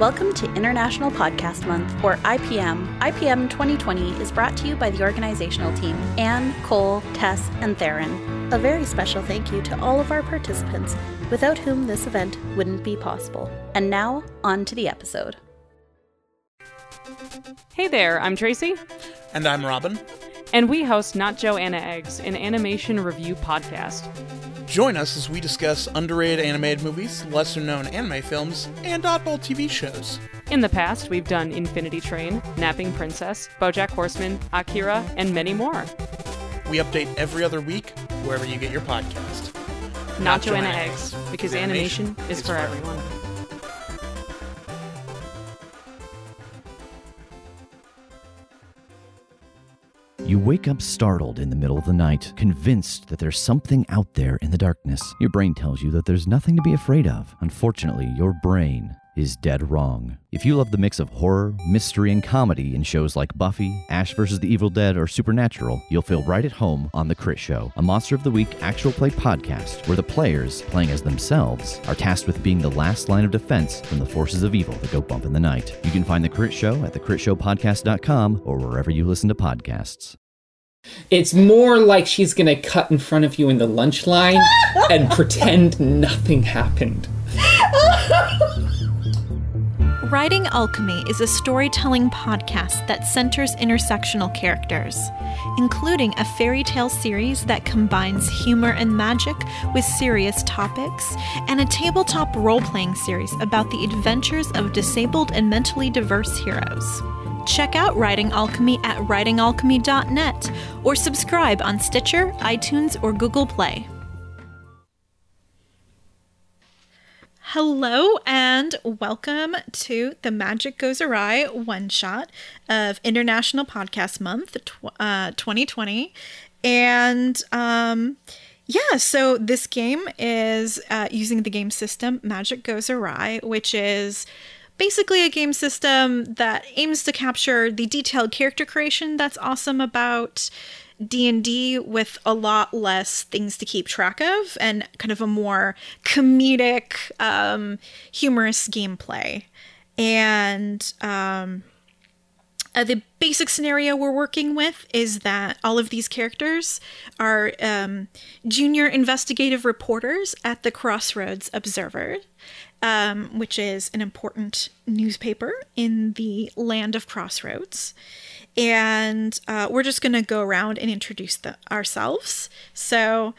Welcome to International Podcast Month, or IPM. IPM 2020 is brought to you by the organizational team Anne, Cole, Tess, and Theron. A very special thank you to all of our participants, without whom this event wouldn't be possible. And now, on to the episode. Hey there, I'm Tracy. And I'm Robin. And we host Not Joanna Eggs, an animation review podcast. Join us as we discuss underrated animated movies, lesser known anime films, and oddball TV shows. In the past, we've done Infinity Train, Napping Princess, Bojack Horseman, Akira, and many more. We update every other week wherever you get your podcast. Not, Not Joanna, Joanna Eggs, because, because animation, animation is, is for everyone. everyone. You wake up startled in the middle of the night, convinced that there's something out there in the darkness. Your brain tells you that there's nothing to be afraid of. Unfortunately, your brain is dead wrong. If you love the mix of horror, mystery, and comedy in shows like Buffy, Ash vs. the Evil Dead, or Supernatural, you'll feel right at home on The Crit Show, a Monster of the Week actual play podcast where the players, playing as themselves, are tasked with being the last line of defense from the forces of evil that go bump in the night. You can find The Crit Show at thecritshowpodcast.com or wherever you listen to podcasts. It's more like she's gonna cut in front of you in the lunch line and pretend nothing happened. Writing Alchemy is a storytelling podcast that centers intersectional characters, including a fairy tale series that combines humor and magic with serious topics, and a tabletop role playing series about the adventures of disabled and mentally diverse heroes. Check out Writing Alchemy at writingalchemy.net or subscribe on Stitcher, iTunes, or Google Play. Hello and welcome to the Magic Goes Awry one shot of International Podcast Month uh, 2020. And um, yeah, so this game is uh, using the game system Magic Goes Awry, which is basically a game system that aims to capture the detailed character creation that's awesome about D&D with a lot less things to keep track of and kind of a more comedic, um, humorous gameplay. And um, uh, the basic scenario we're working with is that all of these characters are um, junior investigative reporters at the Crossroads Observer, um, which is an important newspaper in the land of Crossroads and uh, we're just going to go around and introduce the, ourselves. So,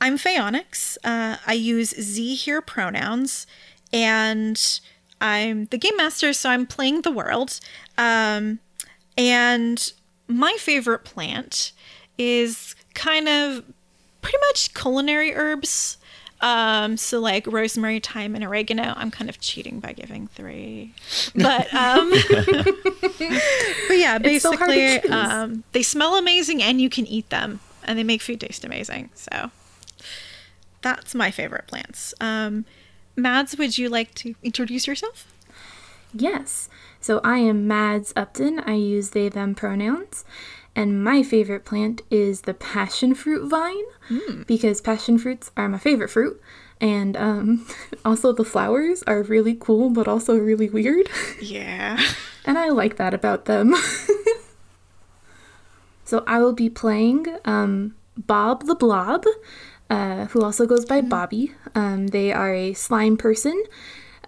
I'm Phaonix. Uh, I use ze hir pronouns, and I'm the game master, so I'm playing the world. Um, and my favorite plant is kind of pretty much culinary herbs. Um, so like rosemary, thyme, and oregano. I'm kind of cheating by giving three, but um, but yeah, basically, so um, they smell amazing and you can eat them, and they make food taste amazing. So that's my favorite plants. Um, Mads, would you like to introduce yourself? Yes. So I am Mads Upton. I use they them pronouns. And my favorite plant is the passion fruit vine mm. because passion fruits are my favorite fruit. And um, also, the flowers are really cool, but also really weird. Yeah. and I like that about them. so, I will be playing um, Bob the Blob, uh, who also goes by mm. Bobby. Um, they are a slime person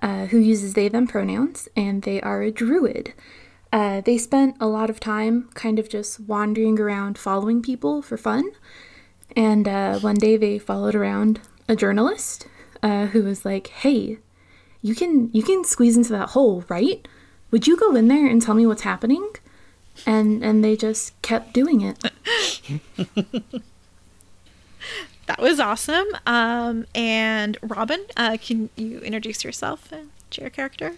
uh, who uses they them pronouns, and they are a druid. Uh, they spent a lot of time kind of just wandering around following people for fun. And uh, one day they followed around a journalist uh, who was like, "Hey, you can you can squeeze into that hole, right? Would you go in there and tell me what's happening?" And and they just kept doing it. that was awesome. Um, and Robin, uh, can you introduce yourself and your character?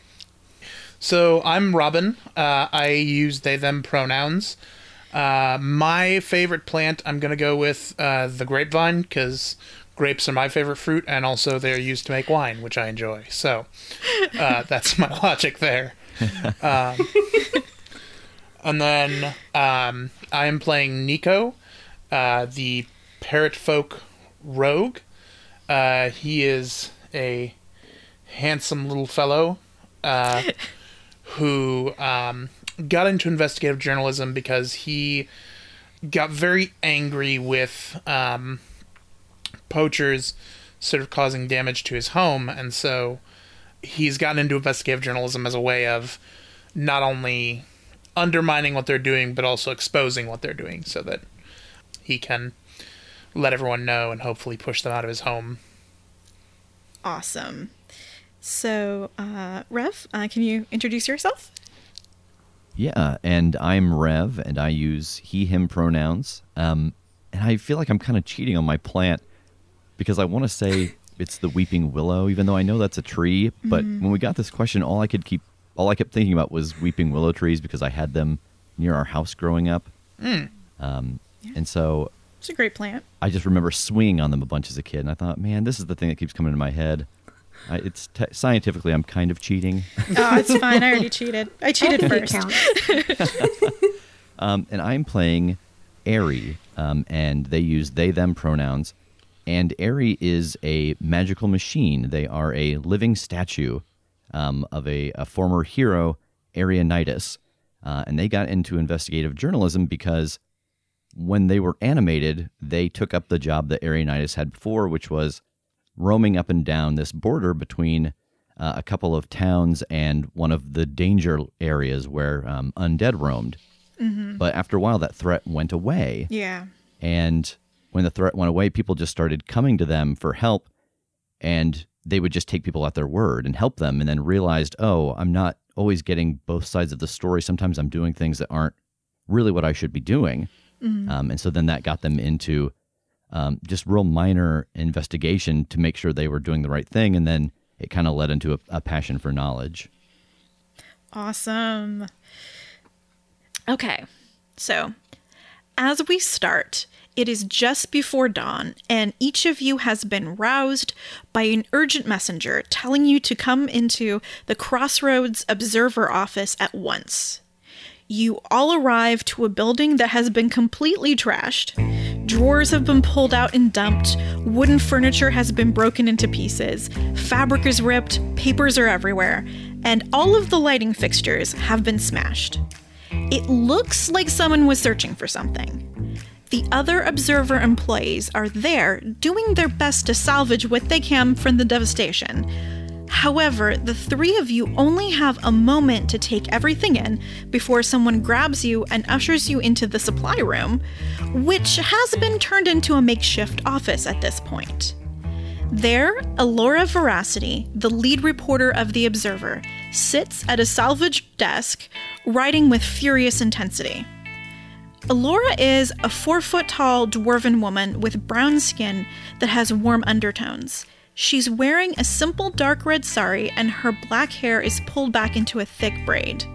So I'm Robin. Uh, I use they them pronouns. Uh, my favorite plant, I'm gonna go with uh, the grapevine because grapes are my favorite fruit, and also they're used to make wine, which I enjoy. So uh, that's my logic there. Um, and then um, I am playing Nico, uh, the parrot folk rogue. Uh, he is a handsome little fellow uh, who um, got into investigative journalism because he got very angry with um, poachers sort of causing damage to his home, and so he's gotten into investigative journalism as a way of not only undermining what they're doing, but also exposing what they're doing so that he can let everyone know and hopefully push them out of his home. Awesome. So, uh, Rev, uh, can you introduce yourself? Yeah, and I'm Rev, and I use he, him pronouns. Um, and I feel like I'm kind of cheating on my plant because I want to say it's the weeping willow, even though I know that's a tree. But when we got this question, all I could keep, all I kept thinking about was weeping willow trees because I had them near our house growing up. Um, And so It's a great plant. I just remember swinging on them a bunch as a kid, and I thought, man, this is the thing that keeps coming to my head. I, it's te- scientifically, I'm kind of cheating. Oh, it's fine. I already cheated. I cheated think it first. counts. Um, and I'm playing Airy, um, and they use they them pronouns. And Airy is a magical machine. They are a living statue um, of a, a former hero, Arianitis. Uh, and they got into investigative journalism because when they were animated, they took up the job that Arianitis had before, which was roaming up and down this border between uh, a couple of towns and one of the danger areas where um, undead roamed. But after a while, that threat went away. Yeah. And when the threat went away, people just started coming to them for help. And they would just take people at their word and help them. And then realized, oh, I'm not always getting both sides of the story. Sometimes I'm doing things that aren't really what I should be doing. Um, and so then that got them into um, just real minor investigation to make sure they were doing the right thing. And then it kind of led into a, a passion for knowledge. Awesome. Okay, so as we start, it is just before dawn, and each of you has been roused by an urgent messenger telling you to come into the Crossroads Observer office at once. You all arrive to a building that has been completely trashed. Drawers have been pulled out and dumped, wooden furniture has been broken into pieces, fabric is ripped, papers are everywhere, and all of the lighting fixtures have been smashed. It looks like someone was searching for something. The other observer employees are there doing their best to salvage what they can from the devastation. However, the three of you only have a moment to take everything in before someone grabs you and ushers you into the supply room, which has been turned into a makeshift office at this point. There, Alora Veracity, the lead reporter of The Observer, sits at a salvage desk, writing with furious intensity. Alora is a four foot tall dwarven woman with brown skin that has warm undertones. She's wearing a simple dark red sari, and her black hair is pulled back into a thick braid.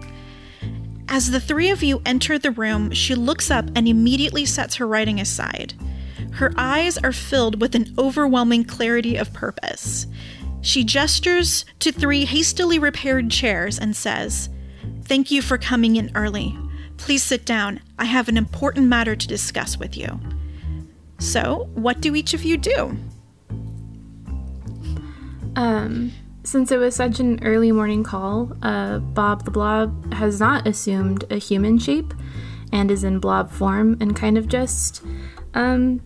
As the three of you enter the room, she looks up and immediately sets her writing aside. Her eyes are filled with an overwhelming clarity of purpose. She gestures to three hastily repaired chairs and says, Thank you for coming in early. Please sit down. I have an important matter to discuss with you. So, what do each of you do? Um, since it was such an early morning call, uh, Bob the Blob has not assumed a human shape and is in blob form and kind of just um,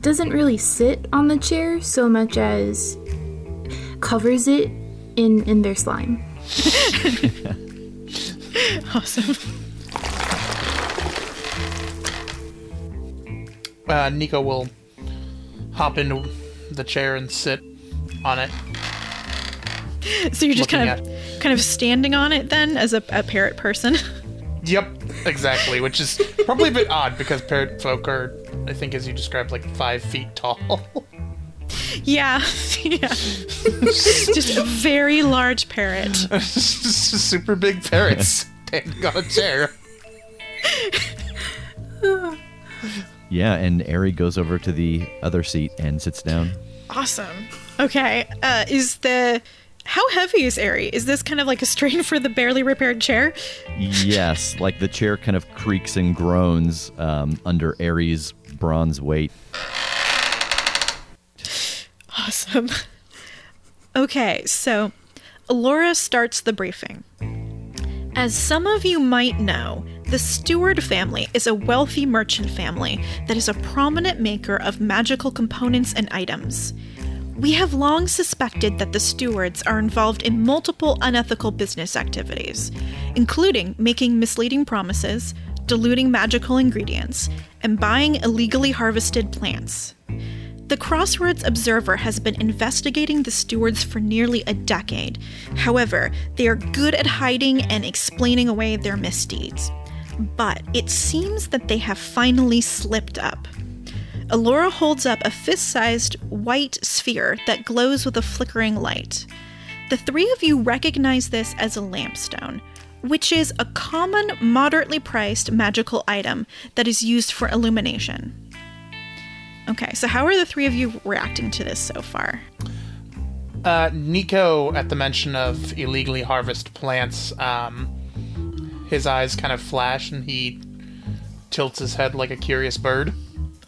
doesn't really sit on the chair so much as covers it in in their slime. Awesome. Uh, Nico will hop into the chair and sit on it. So you're just kind of kind of standing on it then as a, a parrot person. Yep, exactly. Which is probably a bit odd because parrot folk are, I think, as you described, like five feet tall. yeah. yeah. just a very large parrot. Super big parrots standing on a chair. Yeah, and Airy goes over to the other seat and sits down. Awesome. Okay. Uh, is the how heavy is Airy? Is this kind of like a strain for the barely repaired chair? Yes, like the chair kind of creaks and groans um, under Airy's bronze weight. Awesome. Okay, so Alora starts the briefing. As some of you might know, the Steward family is a wealthy merchant family that is a prominent maker of magical components and items. We have long suspected that the stewards are involved in multiple unethical business activities, including making misleading promises, diluting magical ingredients, and buying illegally harvested plants. The Crossroads Observer has been investigating the stewards for nearly a decade. However, they are good at hiding and explaining away their misdeeds. But it seems that they have finally slipped up. Alora holds up a fist sized white sphere that glows with a flickering light. The three of you recognize this as a lampstone, which is a common, moderately priced magical item that is used for illumination. Okay, so how are the three of you reacting to this so far? Uh, Nico, at the mention of illegally harvest plants, um, his eyes kind of flash and he tilts his head like a curious bird.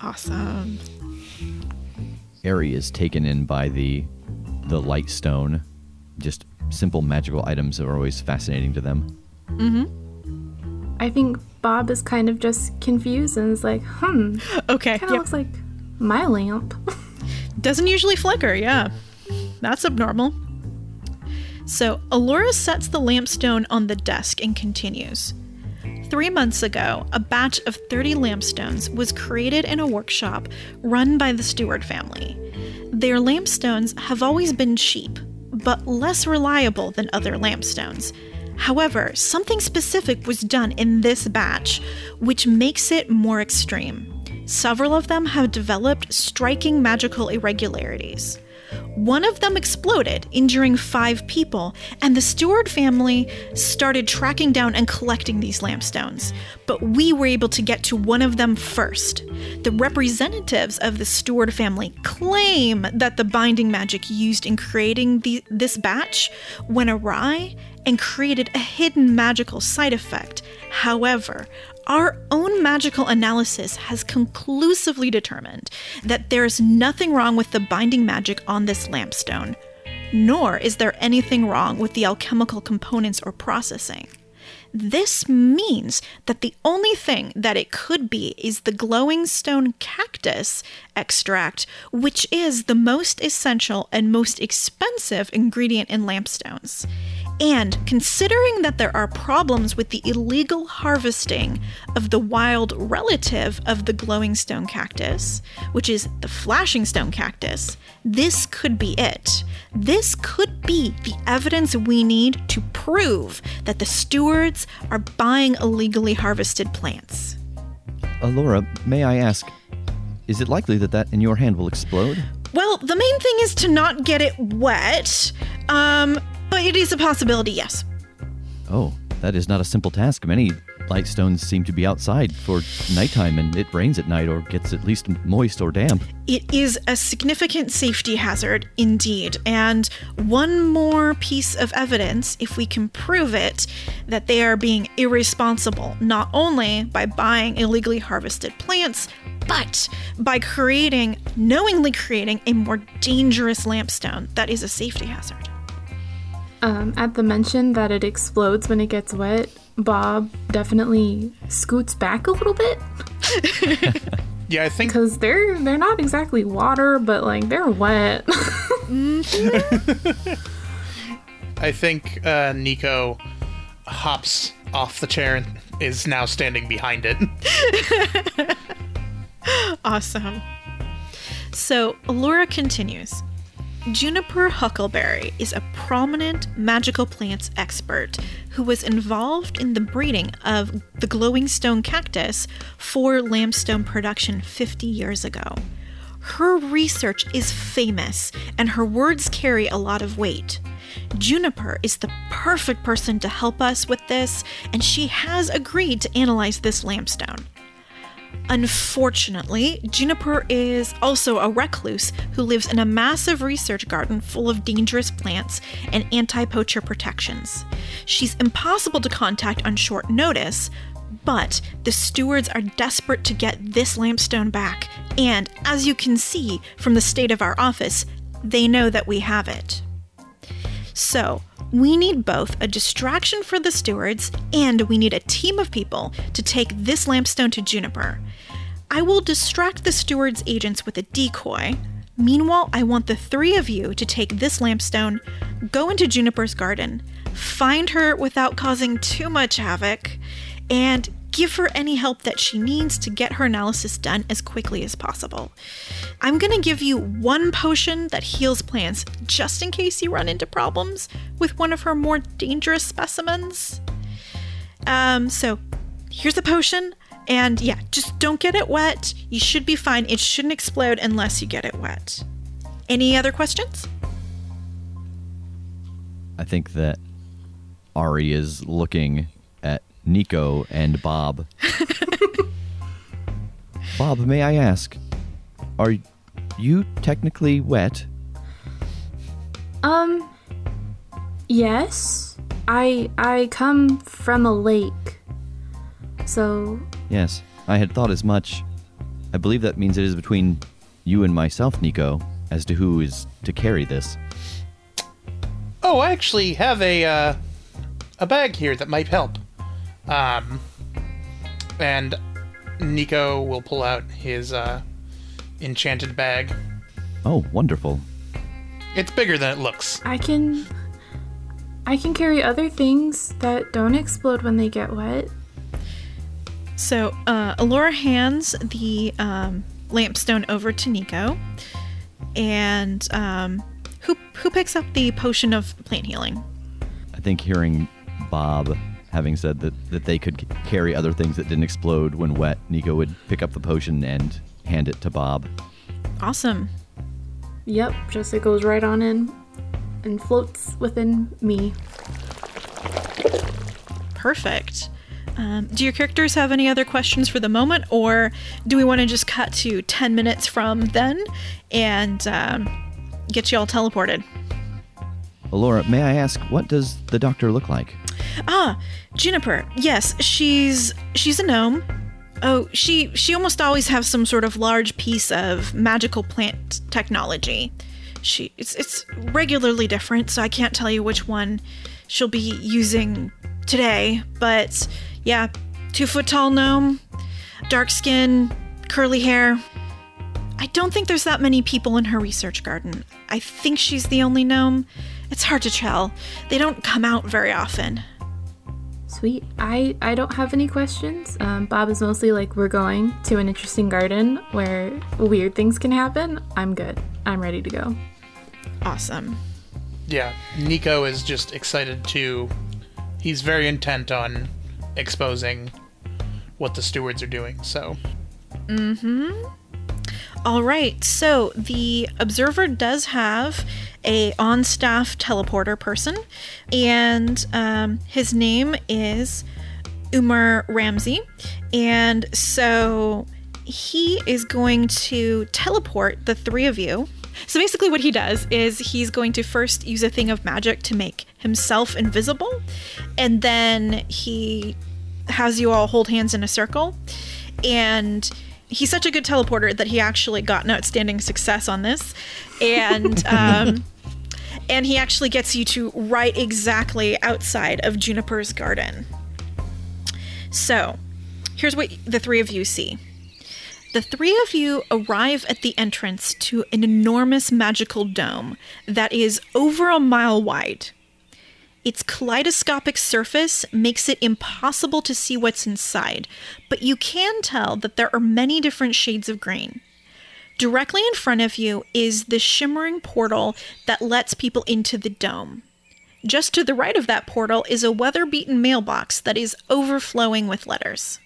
Awesome. Ari is taken in by the the light stone. Just simple magical items are always fascinating to them. Mhm. I think Bob is kind of just confused and is like, hmm, Okay. kind of yep. looks like my lamp. Doesn't usually flicker, yeah. That's abnormal. So, Alora sets the lampstone on the desk and continues. Three months ago, a batch of 30 lampstones was created in a workshop run by the Stewart family. Their lampstones have always been cheap, but less reliable than other lampstones. However, something specific was done in this batch, which makes it more extreme. Several of them have developed striking magical irregularities. One of them exploded, injuring five people, and the Stewart family started tracking down and collecting these lampstones. But we were able to get to one of them first. The representatives of the Stewart family claim that the binding magic used in creating the, this batch went awry and created a hidden magical side effect. However, our own magical analysis has conclusively determined that there is nothing wrong with the binding magic on this lampstone, nor is there anything wrong with the alchemical components or processing. This means that the only thing that it could be is the glowing stone cactus extract, which is the most essential and most expensive ingredient in lampstones. And considering that there are problems with the illegal harvesting of the wild relative of the glowing stone cactus, which is the flashing stone cactus, this could be it. This could be the evidence we need to prove that the stewards are buying illegally harvested plants. Alora, may I ask, is it likely that that in your hand will explode? Well, the main thing is to not get it wet, um, but it is a possibility, yes. Oh, that is not a simple task. Many light stones seem to be outside for nighttime and it rains at night or gets at least moist or damp. It is a significant safety hazard indeed. And one more piece of evidence, if we can prove it, that they are being irresponsible, not only by buying illegally harvested plants, but by creating, knowingly creating, a more dangerous lampstone that is a safety hazard. Um, at the mention that it explodes when it gets wet, Bob definitely scoots back a little bit Yeah, I think because they're they're not exactly water, but like they're wet. I think uh, Nico hops off the chair and is now standing behind it. Awesome. So, Alora continues. Juniper Huckleberry is a prominent magical plants expert who was involved in the breeding of the glowing stone cactus for lampstone production 50 years ago. Her research is famous and her words carry a lot of weight. Juniper is the perfect person to help us with this, and she has agreed to analyze this lampstone. Unfortunately, Juniper is also a recluse who lives in a massive research garden full of dangerous plants and anti poacher protections. She's impossible to contact on short notice, but the stewards are desperate to get this lampstone back, and as you can see from the state of our office, they know that we have it. So, we need both a distraction for the stewards and we need a team of people to take this lampstone to Juniper. I will distract the steward's agents with a decoy. Meanwhile, I want the three of you to take this lampstone, go into Juniper's garden, find her without causing too much havoc, and give her any help that she needs to get her analysis done as quickly as possible. I'm gonna give you one potion that heals plants just in case you run into problems with one of her more dangerous specimens. Um, so here's a potion. And yeah, just don't get it wet. You should be fine. It shouldn't explode unless you get it wet. Any other questions? I think that Ari is looking Nico and Bob. Bob, may I ask, are you technically wet? Um, yes. I I come from a lake. So, Yes, I had thought as much. I believe that means it is between you and myself, Nico, as to who is to carry this. Oh, I actually have a uh, a bag here that might help. Um, and Nico will pull out his uh, enchanted bag. Oh, wonderful. It's bigger than it looks. I can I can carry other things that don't explode when they get wet. So, uh, Alora hands the um, lampstone over to Nico, and um, who who picks up the potion of plant healing? I think hearing Bob having said that, that they could carry other things that didn't explode when wet, Nico would pick up the potion and hand it to Bob. Awesome. Yep, just it goes right on in and floats within me. Perfect. Um, do your characters have any other questions for the moment, or do we want to just cut to 10 minutes from then and um, get you all teleported? Alora, may I ask, what does the doctor look like? Ah, Juniper. Yes, she's she's a gnome. Oh, she she almost always has some sort of large piece of magical plant technology. She it's it's regularly different, so I can't tell you which one she'll be using today. But yeah, two foot tall gnome, dark skin, curly hair. I don't think there's that many people in her research garden. I think she's the only gnome. It's hard to tell. They don't come out very often. Sweet. I I don't have any questions. Um, Bob is mostly like we're going to an interesting garden where weird things can happen. I'm good. I'm ready to go. Awesome. Yeah, Nico is just excited to. He's very intent on exposing what the stewards are doing. So All right. So the observer does have a on-staff teleporter person, and um, his name is Umar Ramsey, and so he is going to teleport the three of you. So basically, what he does is he's going to first use a thing of magic to make himself invisible, and then he has you all hold hands in a circle. And he's such a good teleporter that he actually got an outstanding success on this. And um, and he actually gets you to right exactly outside of Juniper's garden. So, here's what the three of you see. The three of you arrive at the entrance to an enormous magical dome that is over a mile wide. Its kaleidoscopic surface makes it impossible to see what's inside, but you can tell that there are many different shades of green. Directly in front of you is the shimmering portal that lets people into the dome. Just to the right of that portal is a weather beaten mailbox that is overflowing with letters.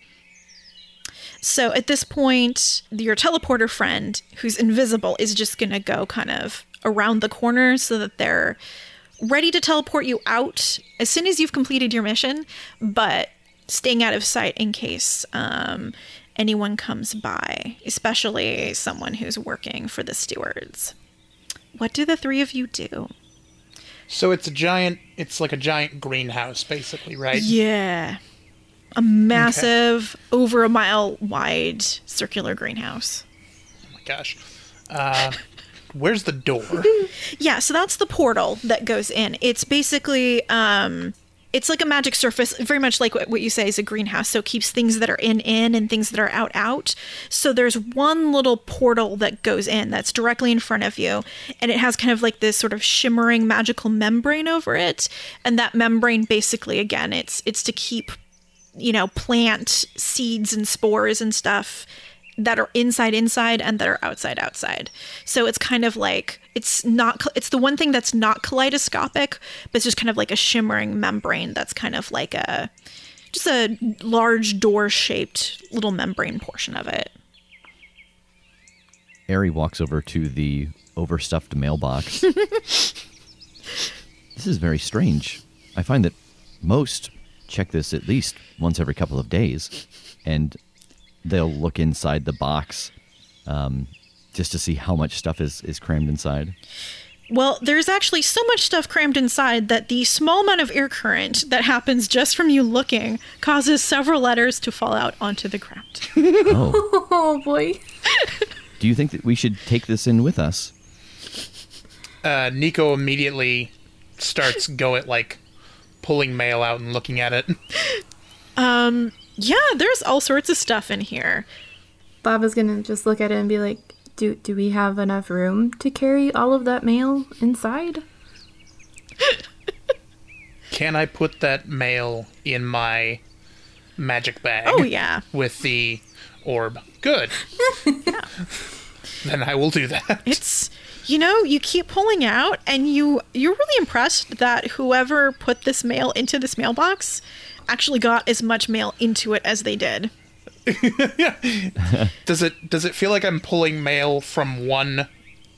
So at this point, your teleporter friend, who's invisible, is just going to go kind of around the corner so that they're ready to teleport you out as soon as you've completed your mission, but staying out of sight in case um, anyone comes by, especially someone who's working for the stewards. What do the three of you do? So it's a giant. It's like a giant greenhouse, basically, right? Yeah. A massive, over a mile wide circular greenhouse. Oh my gosh. Uh, where's the door? Yeah, so that's the portal that goes in. It's basically um it's like a magic surface, very much like what, what you say is a greenhouse. So it keeps things that are in in and things that are out out. So there's one little portal that goes in that's directly in front of you, and it has kind of like this sort of shimmering magical membrane over it. And that membrane basically, again, it's it's to keep you know plant seeds and spores and stuff that are inside inside and that are outside outside. So it's kind of like it's not it's the one thing that's not kaleidoscopic, but it's just kind of like a shimmering membrane that's kind of like a just a large door shaped little membrane portion of it. Ari walks over to the overstuffed mailbox. this is very strange. I find that most check this at least once every couple of days, and they'll look inside the box um, just to see how much stuff is, is crammed inside. Well, there's actually so much stuff crammed inside that the small amount of air current that happens just from you looking causes several letters to fall out onto the ground. Oh, Oh boy. do you think that we should take this in with us? Uh, Nico immediately starts going at like pulling mail out and looking at it. Yeah, there's all sorts of stuff in here. Bob is gonna just look at it and be like, "Do do we have enough room to carry all of that mail inside?" Can I put that mail in my magic bag? Oh, yeah. With the orb. Good. Then I will do that. It's you know, you keep pulling out and you you're really impressed that whoever put this mail into this mailbox actually got as much mail into it as they did. Does it does it feel like I'm pulling mail from one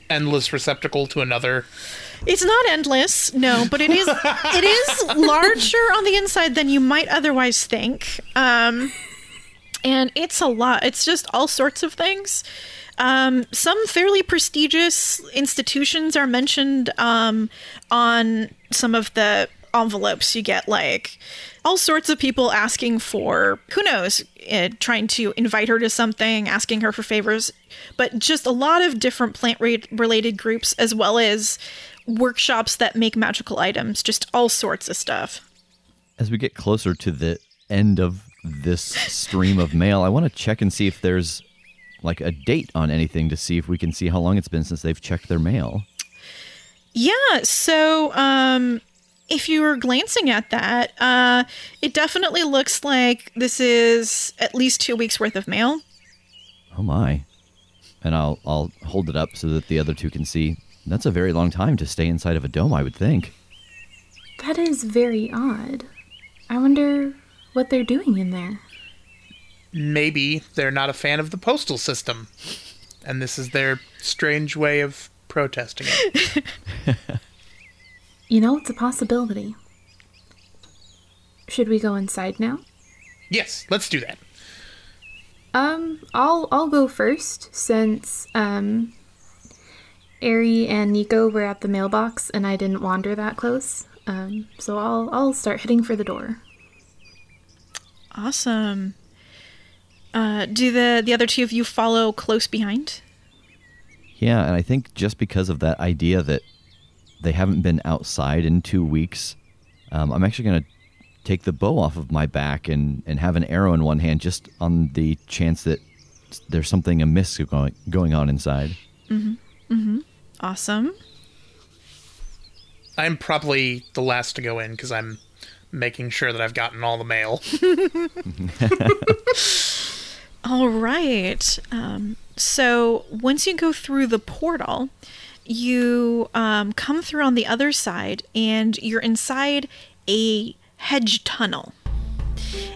endless receptacle to another? It's not endless, no, but it is it is larger on the inside than you might otherwise think. Um and it's a lot. It's just all sorts of things. Um, some fairly prestigious institutions are mentioned um, on some of the envelopes you get, like all sorts of people asking for, who knows, uh, trying to invite her to something, asking her for favors, but just a lot of different plant related groups, as well as workshops that make magical items, just all sorts of stuff. As we get closer to the end of this stream of mail, I want to check and see if there's like a date on anything to see if we can see how long it's been since they've checked their mail. Yeah, so um if you were glancing at that, uh it definitely looks like this is at least 2 weeks worth of mail. Oh my. And I'll I'll hold it up so that the other two can see. That's a very long time to stay inside of a dome, I would think. That is very odd. I wonder what they're doing in there. Maybe they're not a fan of the postal system. And this is their strange way of protesting it. You know, it's a possibility. Should we go inside now? yes, let's do that. Um, I'll I'll go first since um Ari and Nico were at the mailbox and I didn't wander that close. Um, so I'll I'll start heading for the door. Awesome. Uh do the the other two of you follow close behind? Yeah, and I think just because of that idea that they haven't been outside in two weeks, um, I'm actually going to take the bow off of my back and, and have an arrow in one hand just on the chance that there's something amiss going, going on inside. Mm-hmm. Mm-hmm. Awesome. I'm probably the last to go in because I'm making sure that I've gotten all the mail. All right. Um, so once you go through the portal, you um, come through on the other side, and you're inside a hedge tunnel.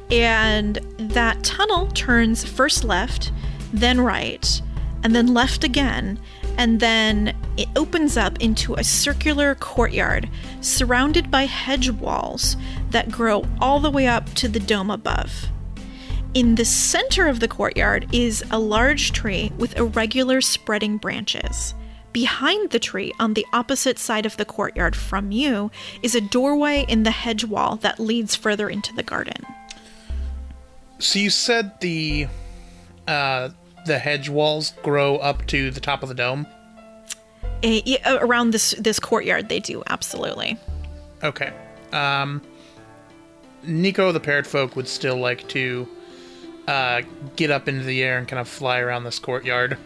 And that tunnel turns first left, then right, and then left again. And then it opens up into a circular courtyard surrounded by hedge walls that grow all the way up to the dome above. In the center of the courtyard is a large tree with irregular spreading branches. Behind the tree, on the opposite side of the courtyard from you, is a doorway in the hedge wall that leads further into the garden. So you said the uh, the hedge walls grow up to the top of the dome. eh, yeah, around this this courtyard, they do absolutely. Okay. Um, Nico the parrot folk would still like to uh, get up into the air and kind of fly around this courtyard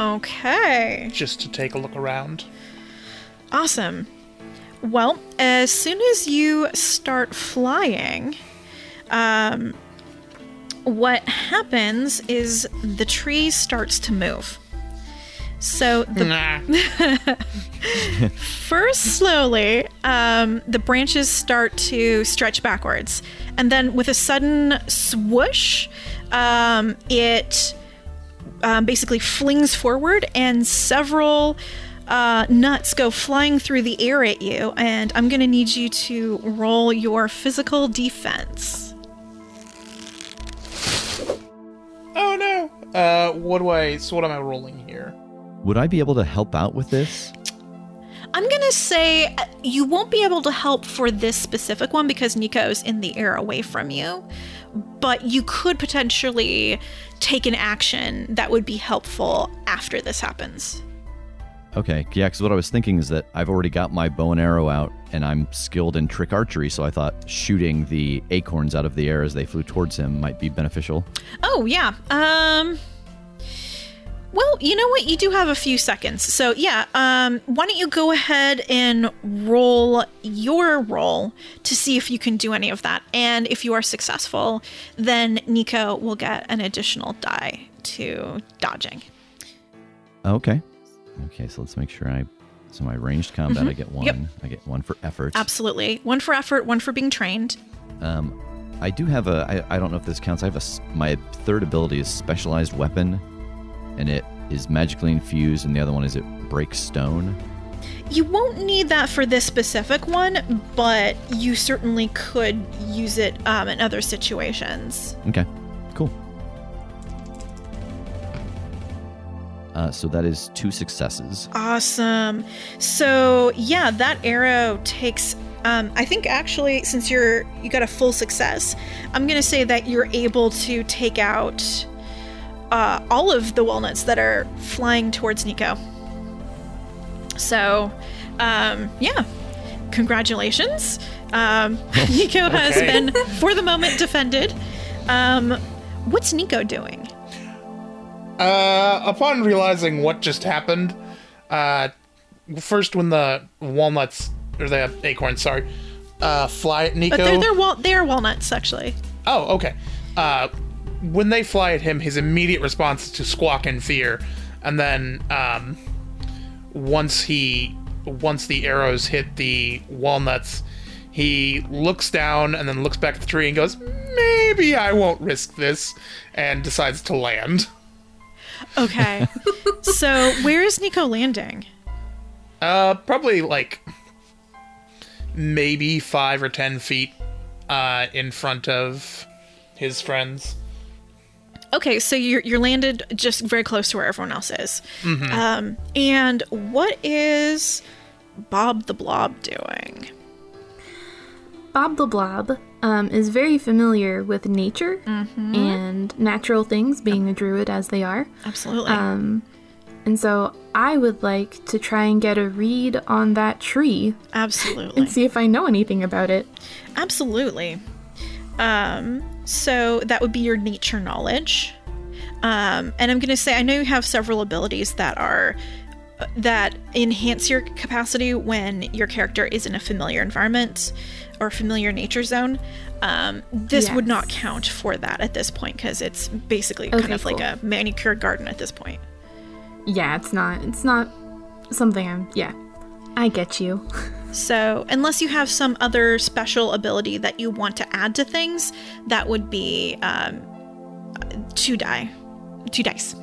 Okay. just to take a look around. Awesome. Well, as soon as you start flying, um, what happens is the tree starts to move. So the Nah. first slowly, um, the branches start to stretch backwards, and then with a sudden swoosh, um, it um, basically flings forward, and several uh, nuts go flying through the air at you. And I'm gonna need you to roll your physical defense. Oh no. Uh, what do I? So what am I rolling here? Would I be able to help out with this? I'm gonna say uh, you won't be able to help for this specific one because Nico's in the air away from you, but you could potentially take an action that would be helpful after this happens. Okay, yeah, because what I was thinking is that I've already got my bow and arrow out, and I'm skilled in trick archery, so I thought shooting the acorns out of the air as they flew towards him might be beneficial. Oh yeah. Um. Well, you know what? You do have a few seconds. So, yeah, um, why don't you go ahead and roll your roll to see if you can do any of that. And if you are successful, then Nico will get an additional die to dodging. Okay. Okay, so let's make sure I. So my ranged combat, I get one. Mm-hmm. Yep. I get one for effort. Absolutely. One for effort, one for being trained. Um, I do have a. I, I don't know if this counts. I have a. My third ability is specialized weapon, and it is magically infused, and the other one is it breaks stone. You won't need that for this specific one, but you certainly could use it um, in other situations. Okay, cool. Uh, so that is two successes. Awesome. So yeah, that arrow takes. Um, I think actually, since you're you got a full success, I'm gonna say that you're able to take out uh, all of the walnuts that are flying towards Nico. So, um, yeah, congratulations. Um, Nico has been, for the moment, defended. Um, what's Nico doing? Uh, upon realizing what just happened, uh, first when the walnuts or the acorns, sorry, uh, fly at Nico. But they're they're, wal- they're walnuts actually. Oh, okay. Uh, when they fly at him, his immediate response is to squawk in fear, and then um, once he once the arrows hit the walnuts, he looks down and then looks back at the tree and goes, "Maybe I won't risk this," and decides to land. Okay. so where is Nico landing? Uh, probably like maybe five or ten feet uh, in front of his friends. Okay, so you're you're landed just very close to where everyone else is. Um, and what is Bob the Blob doing? Bob the Blob um, is very familiar with nature and natural things, being a druid as they are. Absolutely. Um, and so I would like to try and get a read on that tree Absolutely. and see if I know anything about it. Absolutely. Um, so that would be your nature knowledge. Um, and I'm going to say I know you have several abilities that are uh, that enhance your capacity when your character is in a familiar environment or familiar nature zone. Um, this would not count for that at this point because it's basically kind Okay, of like a manicured garden at this point. Yeah, it's not. It's not something I'm. Yeah, I get you. So, unless you have some other special ability that you want to add to things, that would be um, two die, two dice.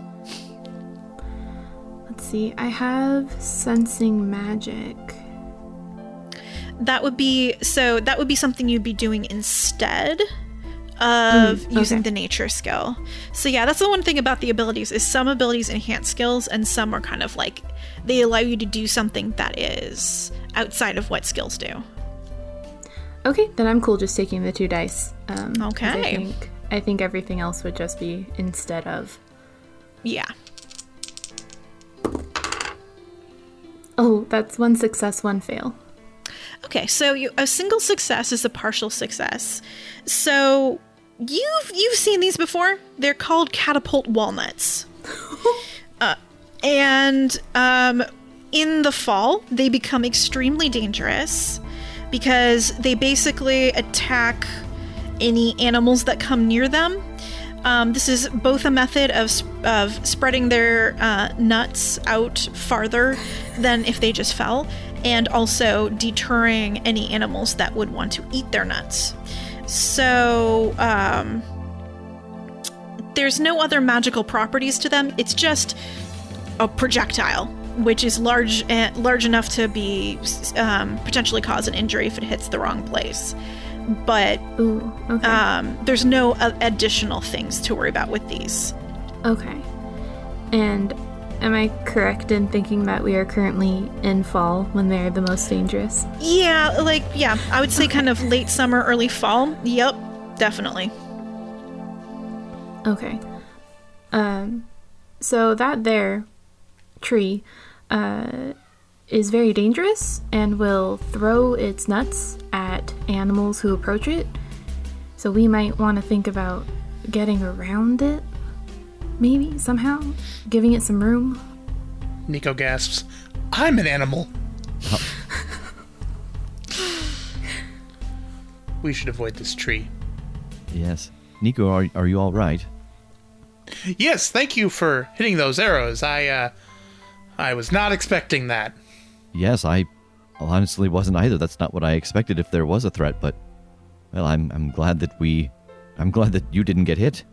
Let's see. I have sensing magic. That would be so. That would be something you'd be doing instead of using okay. the nature skill. So yeah, that's the one thing about the abilities is some abilities enhance skills and some are kind of like they allow you to do something that is outside of what skills do. Okay, then I'm cool just taking the two dice. Um, Okay. I think, I think everything else would just be instead of. Yeah. Oh, that's one success, one fail. Okay, so you, a single success is a partial success. So you've you've seen these before. They're called catapult walnuts. uh, and um, in the fall, they become extremely dangerous because they basically attack any animals that come near them. Um, this is both a method of, of spreading their uh, nuts out farther than if they just fell, and also deterring any animals that would want to eat their nuts. So, um, there's no other magical properties to them. It's just a projectile, which is large, uh, large enough to be um, potentially cause an injury if it hits the wrong place. But Ooh, okay. um, there's no uh, additional things to worry about with these. okay. And am I correct in thinking that we are currently in fall when they're the most dangerous? Yeah, like yeah, I would say kind of late summer, early fall. Yep, definitely. Okay. Um, so that there tree uh, is very dangerous and will throw its nuts at animals who approach it. So we might want to think about getting around it, maybe somehow, giving it some room. Nico gasps, I'm an animal. we should avoid this tree. Yes. Nico, are, are you all right? Yes, thank you for hitting those arrows. I, uh, I was not expecting that. Yes, I honestly wasn't either. That's not what I expected if there was a threat, but well, I'm I'm glad that we I'm glad that you didn't get hit.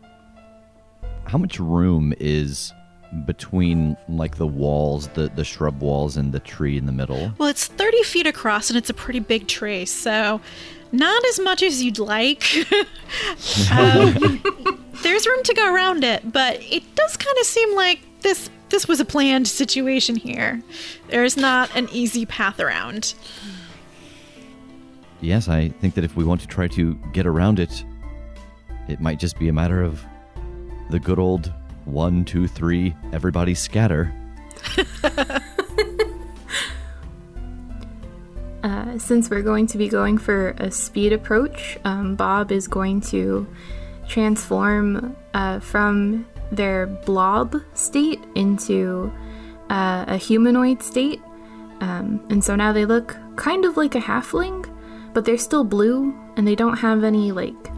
How much room is between like the walls, the the shrub walls and the tree in the middle? Well, it's 30 feet across and it's a pretty big tree, so not as much as you'd like. Um, there's room to go around it, but it does kind of seem like this this was a planned situation here. There's not an easy path around. Yes, I think that if we want to try to get around it, it might just be a matter of the good old one, two, three, everybody scatter. Uh, since we're going to be going for a speed approach, um, Bob is going to transform uh, from their blob state into uh, a humanoid state. Um, and so now they look kind of like a halfling, but they're still blue and they don't have any like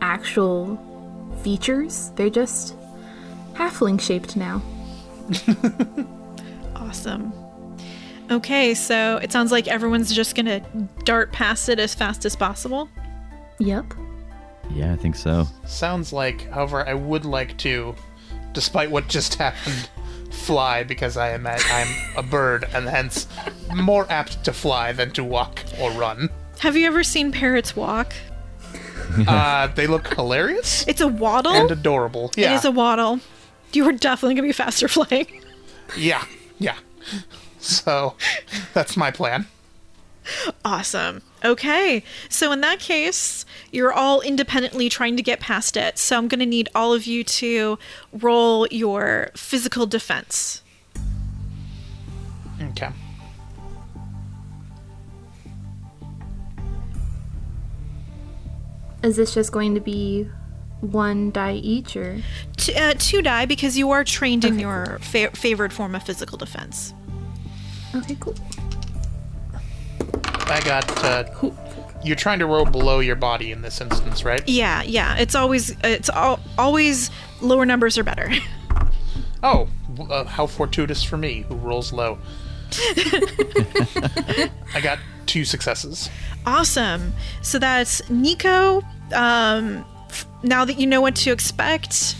actual features. They're just halfling shaped now. Awesome. Okay, so it sounds like everyone's just gonna dart past it as fast as possible. Yep. Yeah, I think so. Sounds like, however, I would like to, despite what just happened, fly because I am a, I'm a bird and hence more apt to fly than to walk or run. Have you ever seen parrots walk? Uh, they look hilarious It's a waddle. and adorable. It Yeah, is a waddle. You are definitely gonna be faster flying. yeah, yeah. So that's my plan. Awesome. Okay. So in that case, you're all independently trying to get past it. So I'm going to need all of you to roll your physical defense. Okay. Is this just going to be one die each or? T- uh, two die because you are trained in your fa- favored form of physical defense. Okay, cool. I got. Uh, you're trying to roll below your body in this instance, right? Yeah, yeah. It's always it's al- always lower numbers are better. Oh, uh, how fortuitous for me, who rolls low. I got two successes. Awesome. So that's Nico. Um, f- now that you know what to expect,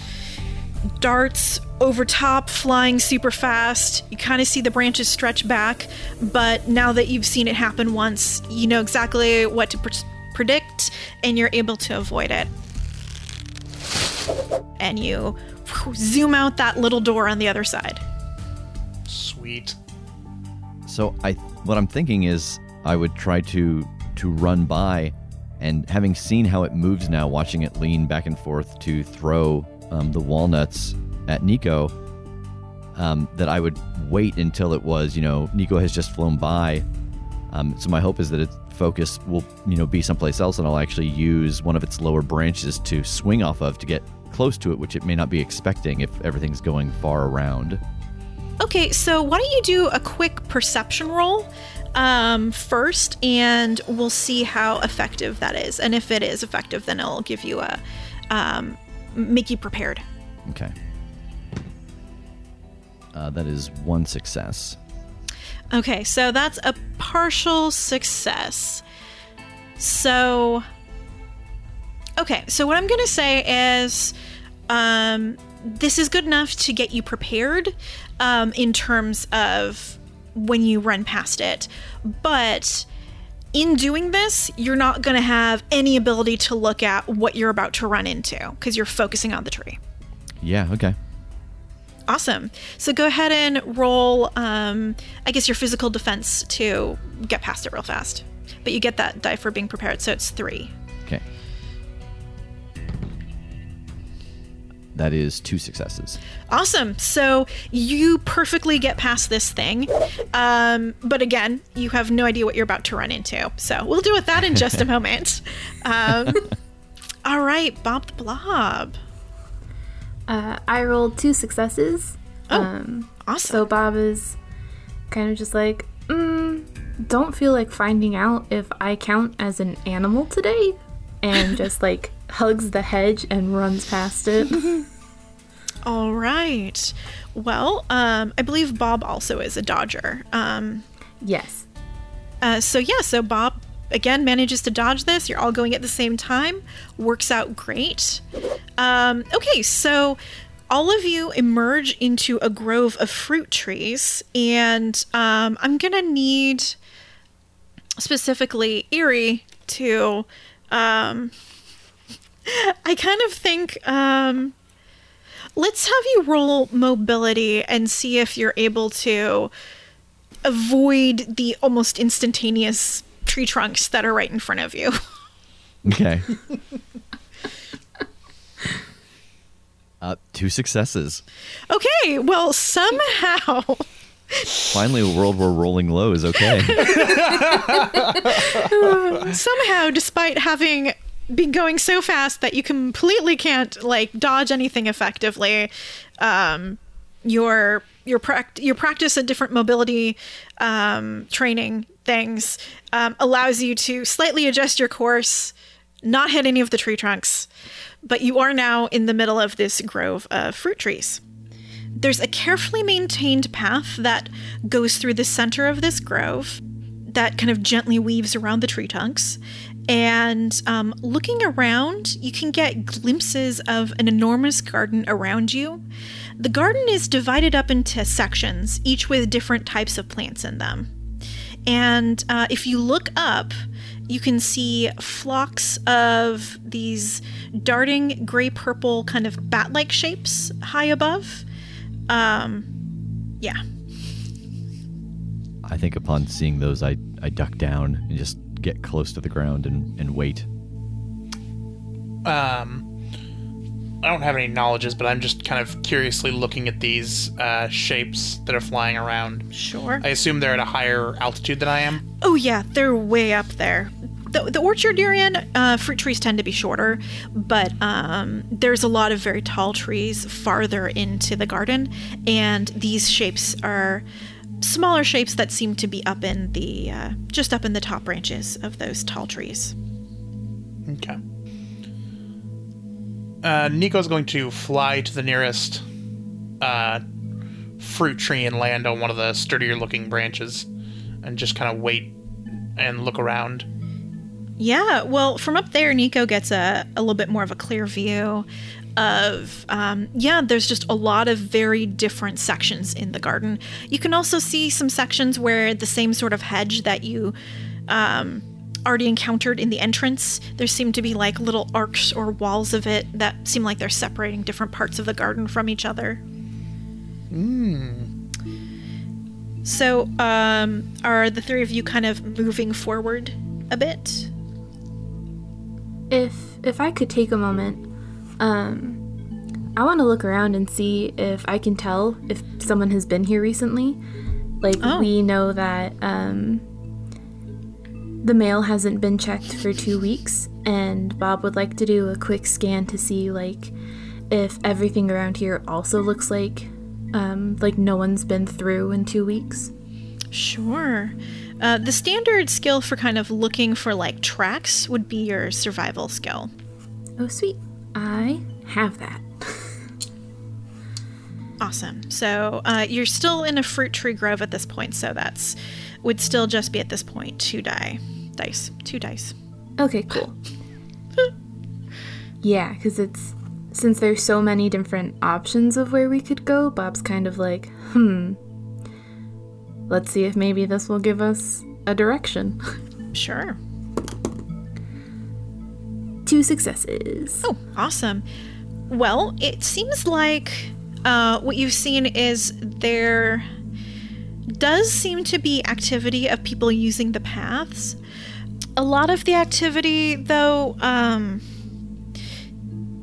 darts over top, flying super fast. You kind of see the branches stretch back, but now that you've seen it happen once, you know exactly what to pre- predict and you're able to avoid it. And you whew, zoom out that little door on the other side. Sweet. So I what I'm thinking is I would try to to run by and having seen how it moves now, watching it lean back and forth to throw um, the walnuts at Nico, um, that I would wait until it was, you know, Nico has just flown by. Um, so my hope is that its focus will, you know, be someplace else, and I'll actually use one of its lower branches to swing off of to get close to it, which it may not be expecting if everything's going far around. Okay, so why don't you do a quick perception roll um, first, and we'll see how effective that is. And if it is effective, then it'll give you a um, make you prepared. Okay. Uh, that is one success. Okay, so that's a partial success. So, okay, so what I'm going to say is um, this is good enough to get you prepared um, in terms of when you run past it. But in doing this, you're not going to have any ability to look at what you're about to run into because you're focusing on the tree. Yeah, okay. Awesome. So go ahead and roll, um, I guess, your physical defense to get past it real fast. But you get that die for being prepared, so it's three. Okay. That is two successes. Awesome. So you perfectly get past this thing. Um, but again, you have no idea what you're about to run into. So we'll deal with that in just a moment. Um, all right, Bob the Blob. Uh, I rolled two successes. Oh, um, awesome. so Bob is kind of just like, mm, don't feel like finding out if I count as an animal today, and just like hugs the hedge and runs past it. All right. Well, um, I believe Bob also is a Dodger. Um, yes. Uh, so yeah, so Bob again manages to dodge this. You're all going at the same time. Works out great. Um, okay, so all of you emerge into a grove of fruit trees, and um, I'm gonna need specifically Ari to. Um, I kind of think. Um, let's have you roll mobility and see if you're able to avoid the almost instantaneous tree trunks that are right in front of you. Okay. uh, two successes. Okay, well, somehow. Finally, a world where rolling low is okay. somehow, despite having been going so fast that you completely can't like dodge anything effectively, um, your your pract- your practice at different mobility um, training things um, allows you to slightly adjust your course, not hit any of the tree trunks, but you are now in the middle of this grove of fruit trees. There's a carefully maintained path that goes through the center of this grove that kind of gently weaves around the tree trunks. And um, looking around, you can get glimpses of an enormous garden around you. The garden is divided up into sections, each with different types of plants in them. And uh, if you look up, you can see flocks of these darting gray purple kind of bat like shapes high above. Um, yeah. I think upon seeing those, I, I duck down and just get close to the ground and, and wait. Um, I don't have any knowledges, but I'm just kind of curiously looking at these uh, shapes that are flying around. Sure. I assume they're at a higher altitude than I am. Oh, yeah, they're way up there. The, the orchard you're in, uh, fruit trees tend to be shorter, but um, there's a lot of very tall trees farther into the garden, and these shapes are smaller shapes that seem to be up in the uh, just up in the top branches of those tall trees. Okay. Uh, Nico's going to fly to the nearest uh, fruit tree and land on one of the sturdier looking branches and just kind of wait and look around. Yeah, well, from up there, Nico gets a, a little bit more of a clear view of, um, yeah, there's just a lot of very different sections in the garden. You can also see some sections where the same sort of hedge that you um, already encountered in the entrance, there seem to be like little arcs or walls of it that seem like they're separating different parts of the garden from each other. So, um, are the three of you kind of moving forward a bit? If if I could take a moment, um, I want to look around and see if I can tell if someone has been here recently. Like, Oh. we know that um, the mail hasn't been checked for two weeks, and Bob would like to do a quick scan to see, like, if everything around here also looks like, um, like no one's been through in two weeks. Sure. Uh, the standard skill for kind of looking for like tracks would be your survival skill. Oh, sweet. I have that. Awesome. So uh, you're still in a fruit tree grove at this point, so that's would still just be at this point two die dice, two dice. Okay, cool. yeah, because it's since there's so many different options of where we could go, Bob's kind of like, hmm. Let's see if maybe this will give us a direction. Sure. Two successes. Oh, awesome. Well, it seems like uh, what you've seen is there does seem to be activity of people using the paths. A lot of the activity, though, um,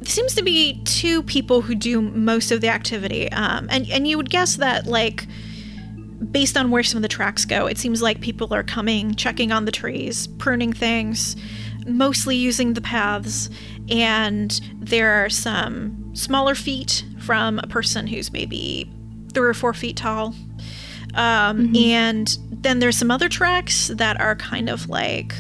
seems to be two people who do most of the activity. Um, and, and you would guess that, like, based on where some of the tracks go, it seems like people are coming, checking on the trees, pruning things, mostly using the paths. And there are some smaller feet from a person who's maybe three or four feet tall. Um, And then there's some other tracks that are kind of like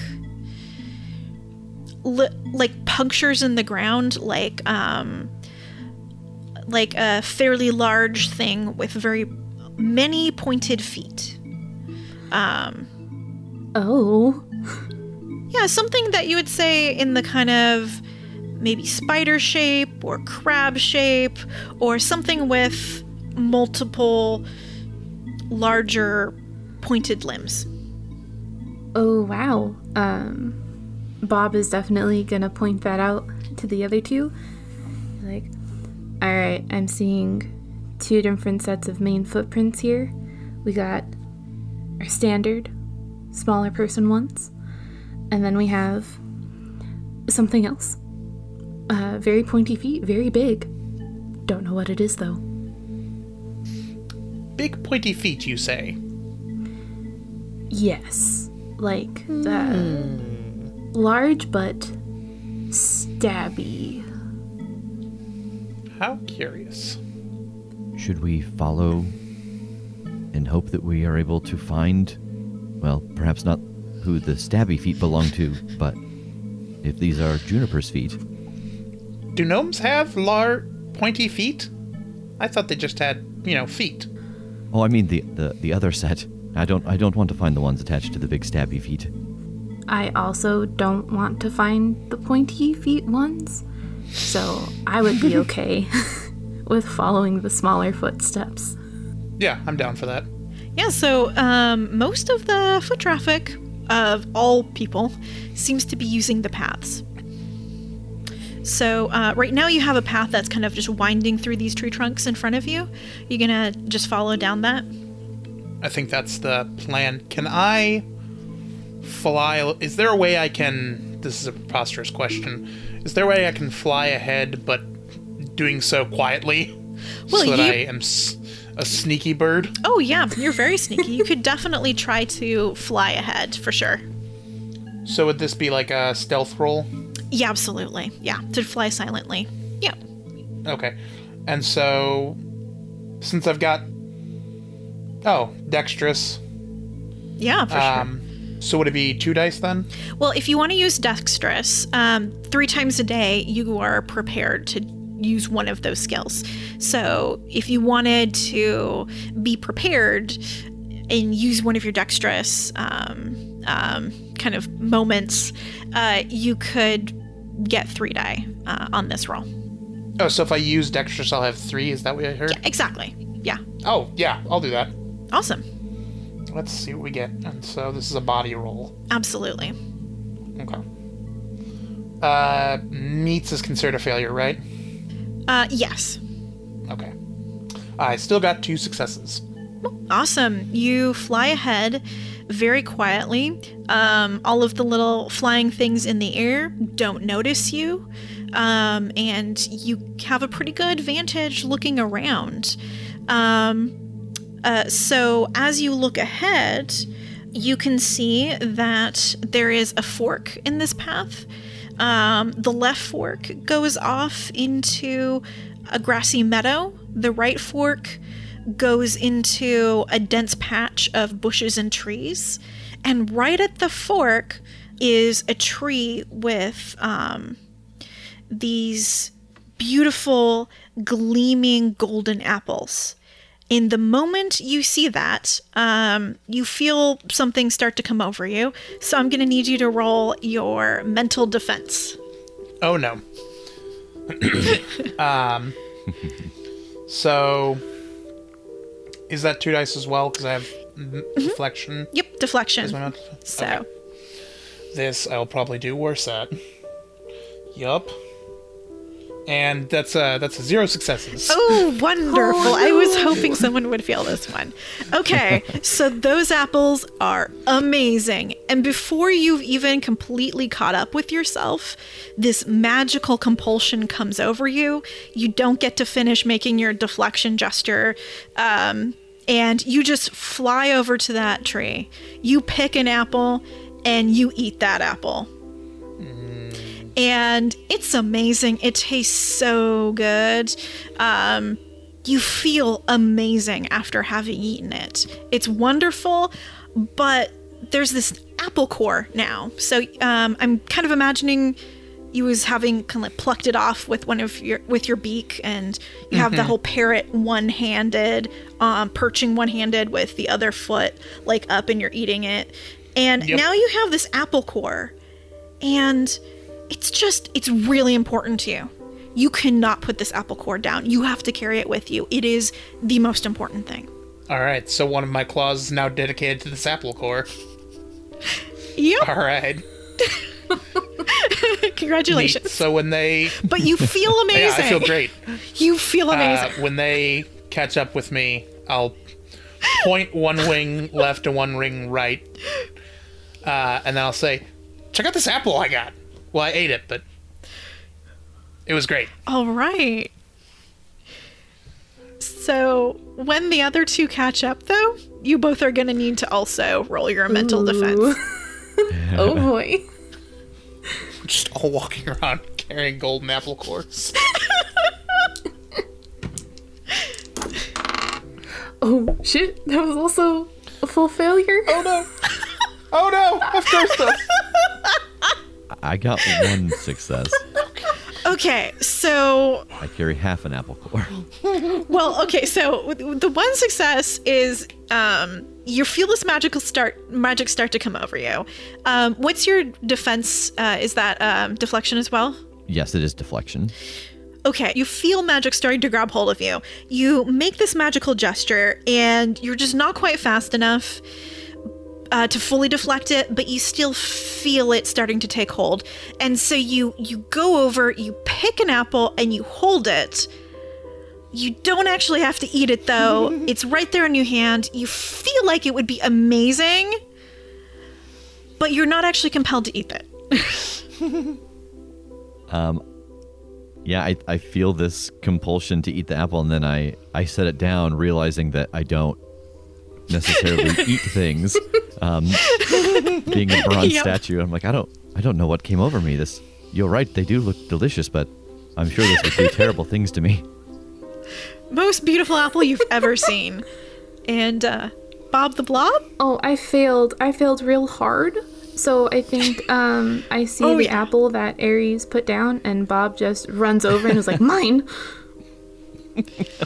li- like punctures in the ground, like um, like a fairly large thing with very many pointed feet. Um, Oh. Yeah, something that you would say in the kind of maybe spider shape or crab shape or something with multiple larger pointed limbs. Oh, wow. Um, Bob is definitely gonna point that out to the other two. Like, alright, I'm seeing two different sets of main footprints here. We got our standard, smaller person ones, and then we have something else. Uh, very pointy feet, very big. Don't know what it is though. Big pointy feet, you say? Yes, like uh, large but stabby. How curious. Should we follow and hope that we are able to find, well, perhaps not who the stabby feet belong to, but if these are Juniper's feet, Do gnomes have lar pointy feet? I thought they just had, you know, feet. oh, I mean the, the the other set. I don't I don't want to find the ones attached to the big stabby feet. I also don't want to find the pointy feet ones, so I would be okay with following the smaller footsteps. Yeah, I'm down for that. Yeah, so um, most of the foot traffic of all people seems to be using the paths. So uh, right now you have a path that's kind of just winding through these tree trunks in front of you. You're gonna just follow down that. I think that's the plan. Can I fly? Is there a way I can? This is a preposterous question. Is there a way I can fly ahead, but doing so quietly, Well, so that you- I am s- a sneaky bird? Oh yeah, you're very sneaky. you could definitely try to fly ahead for sure. So would this be like a stealth roll? Yeah, absolutely. Yeah, to fly silently. Yeah. Okay. And so, since I've got oh dexterous, Yeah, for sure. um, so would it be two dice then? Well, if you want to use dexterous, um, three times a day, you are prepared to use one of those skills. So if you wanted to be prepared and use one of your dexterous um, um, kind of moments, uh, you could get three die uh, on this roll. Oh, so if I use dexterous, I'll have three. Is that what I heard? Exactly. Yeah. Oh, yeah, I'll do that. Awesome. Let's see what we get. And so this is a body roll. Absolutely. Okay. Uh, meets is considered a failure, right? Uh, yes. Okay. I still got two successes. Awesome. You fly ahead very quietly. Um, all of the little flying things in the air don't notice you. Um, and you have a pretty good vantage looking around. Um, uh, so as you look ahead, you can see that there is a fork in this path. Um, the left fork goes off into a grassy meadow. The right fork goes into a dense patch of bushes and trees. And right at the fork is a tree with um, these beautiful, gleaming golden apples. In the moment you see that, um, you feel something start to come over you. So I'm going to need you to roll your mental defense. Oh no. um. So, is that two dice as well? Because I have m- deflection. Yep, deflection. Is So, Okay. This I'll probably do worse at. Yup. And that's a that's a zero successes. Oh, wonderful. I was hoping someone would feel this one. Okay, so those apples are amazing. And before you've even completely caught up with yourself, this magical compulsion comes over you. You don't get to finish making your deflection gesture. Um, and you just fly over to that tree. You pick an apple and you eat that apple and it's amazing. It tastes so good. Um, you feel amazing after having eaten it. It's wonderful, but there's this apple core now. So um, I'm kind of imagining you was having kind of like plucked it off with one of your with your beak, and you have the whole parrot one-handed, um, perching one-handed with the other foot like up, and you're eating it. And Yep. now you have this apple core, and it's just it's really important to you you cannot put this apple core down you have to carry it with you it is the most important thing All right, so one of my claws is now dedicated to this apple core. yep All right. Neat. congratulations So when they but you feel amazing Yeah, I feel great. you feel Uh, amazing when they catch up with me, I'll point one wing left and one wing right, uh, and then I'll say, "Check out this apple I got." Well, I ate it, but it was great. all right so when the other two catch up though you both are going to need to also roll your mental defense Oh boy. Just all walking around carrying golden apple cores. Oh shit. That was also a full failure. Oh no! Oh no! I've cursed us. I got one success. okay so I carry half an apple core. Well, okay, so the one success is um, you feel this magical start magic start to come over you. Um, what's your defense? Uh, is that um, deflection as well? Yes, it is deflection. Okay, you feel magic starting to grab hold of you. You make this magical gesture, and you're just not quite fast enough uh, to fully deflect it, but you still feel it starting to take hold. And so you you go over, you pick an apple, and you hold it. You don't actually have to eat it though. it's right there in your hand. You feel like it would be amazing, but you're not actually compelled to eat it. Yeah, I, I feel this compulsion to eat the apple, and then I, I set it down, realizing that I don't necessarily eat things. Um, being a bronze Yep. statue, I'm like, I don't I don't know what came over me. This you're right, they do look delicious, but I'm sure this would do terrible things to me. Most beautiful apple you've ever seen. And uh, Bob the Blob? Oh, I failed. I failed real hard. So I think um, I see Oh, the yeah. apple that Ari's put down, and Bob just runs over and is like, "Mine.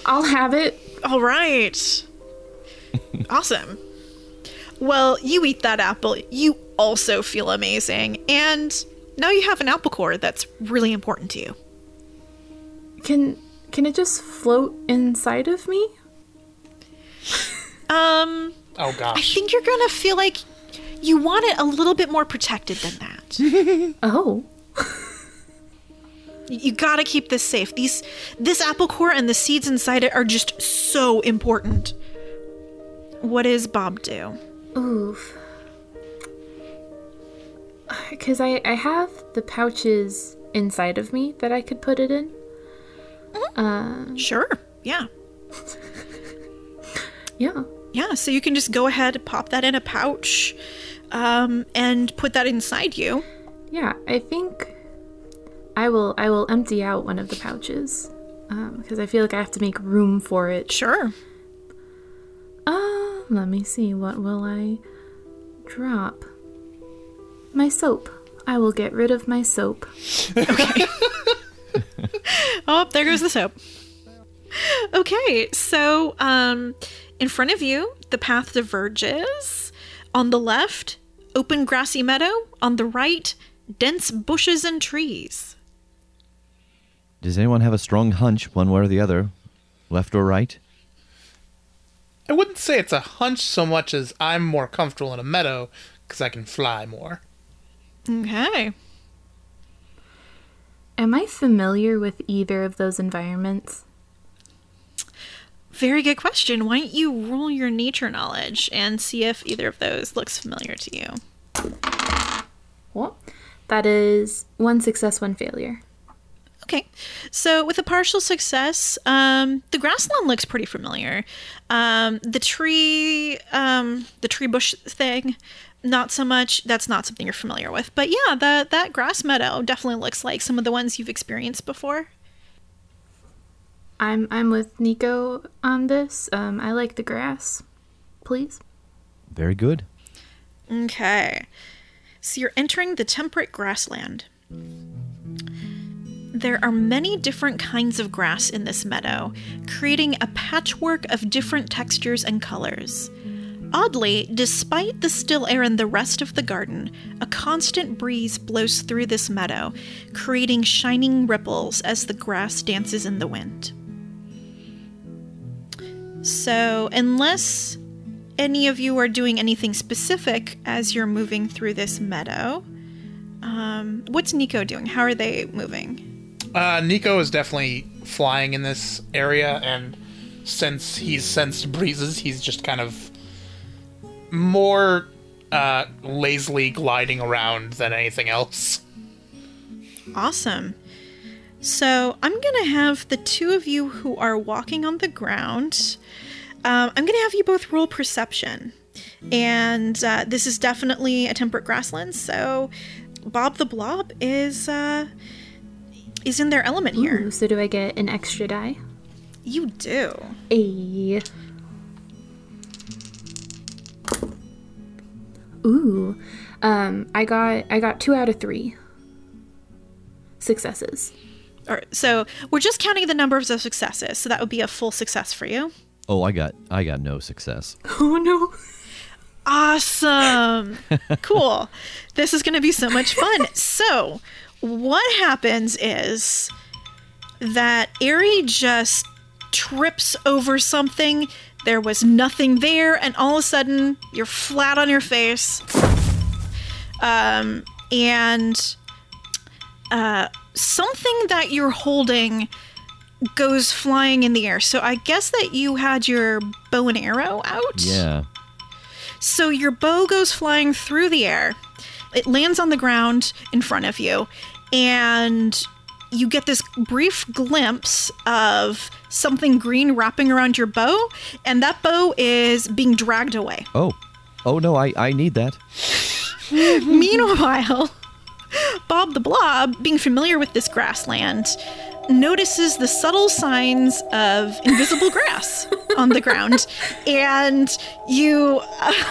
I'll have it." All right. awesome. Well, you eat that apple. You also feel amazing. And now you have an apple core that's really important to you. Can can it just float inside of me? Um, Oh gosh. I think you're going to feel like you want it a little bit more protected than that. Oh. You- you got to keep this safe. These this apple core and the seeds inside it are just so important. What does Bob do? Oof. Because I, I have the pouches inside of me that I could put it in. Sure. Yeah. Yeah. Yeah. So you can just go ahead, pop that in a pouch, um, and put that inside you. Yeah, I think I will I will empty out one of the pouches. Because I feel like I have to make room for it. Sure. Uh, let me see. What will I drop? My soap. I will get rid of my soap. Okay. oh, there goes the soap. Okay, so um, in front of you, the path diverges. On the left, open grassy meadow. On the right, dense bushes and trees. Does anyone have a strong hunch, one way or the other, left or right? I wouldn't say it's a hunch so much as I'm more comfortable in a meadow because I can fly more. Okay. Am I familiar with either of those environments? Very good question. Why don't you roll your nature knowledge and see if either of those looks familiar to you? Well, that is one success, one failure. Okay, so with a partial success, um, the grassland looks pretty familiar. Um, the tree, um, the tree bush thing, not so much. That's not something you're familiar with. But yeah, the that grass meadow definitely looks like some of the ones you've experienced before. I'm I'm with Nico on this. Um, I like the grass. Please. Very good. Okay, so you're entering the temperate grassland. There are many different kinds of grass in this meadow, creating a patchwork of different textures and colors. Oddly, despite the still air in the rest of the garden, a constant breeze blows through this meadow, creating shining ripples as the grass dances in the wind. So, unless any of you are doing anything specific as you're moving through this meadow, um, what's Nico doing? How are they moving? Uh, Nico is definitely flying in this area, and since he's sensed breezes, he's just kind of more uh, lazily gliding around than anything else. Awesome. So I'm gonna have the two of you who are walking on the ground. Um, I'm gonna have you both roll perception, and uh, this is definitely a temperate grassland. So Bob the Blob is uh, is in their element here. Ooh, so do I get an extra die? You do. A. Ooh, um, I got I got two out of three successes. All right, so we're just counting the numbers of successes. So that would be a full success for you. Oh, I got I got no success. Oh no! Awesome. cool. This is going to be so much fun. So, what happens is that Ari just trips over something. There was nothing there, and all of a sudden, you're flat on your face. Um, and uh, something that you're holding goes flying in the air. So, I guess that you had your bow and arrow out. Yeah. So your bow goes flying through the air. It lands on the ground in front of you, and you get this brief glimpse of something green wrapping around your bow, and that bow is being dragged away. Oh. Oh no, I I need that. Meanwhile, Bob the Blob, being familiar with this grassland, notices the subtle signs of invisible grass on the ground. And you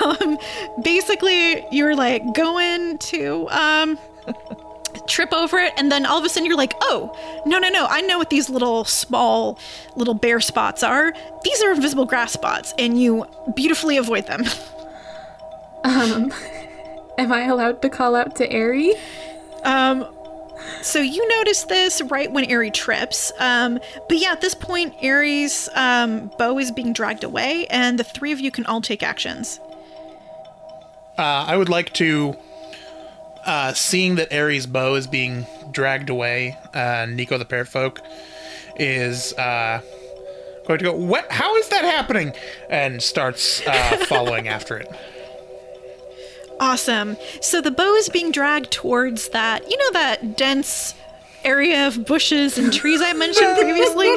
um, basically you're like going to um, trip over it and then all of a sudden you're like oh no no no i know what these little small little bare spots are. These are invisible grass spots and you beautifully avoid them. Um Am I allowed to call out to Ari? Um, so you notice this right when Ari trips. Um, but yeah, at this point, Ari's um, bow is being dragged away, and the three of you can all take actions. Uh, I would like to, uh, seeing that Ari's bow is being dragged away, uh, Nico the Parrot Folk is uh, going to go, what? How is that happening? And starts uh, following after it. Awesome. So the bow is being dragged towards that, you know, that dense area of bushes and trees I mentioned previously?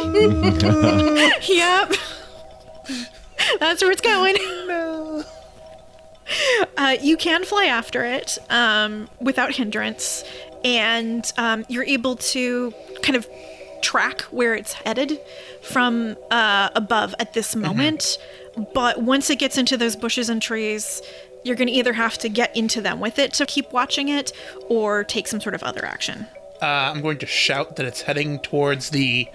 yep. That's where it's going. No. Uh, you can fly after it um, without hindrance, and um, you're able to kind of track where it's headed from uh, above at this moment. But once it gets into those bushes and trees, you're going to either have to get into them with it to keep watching it or take some sort of other action. Uh, I'm going to shout that it's heading towards the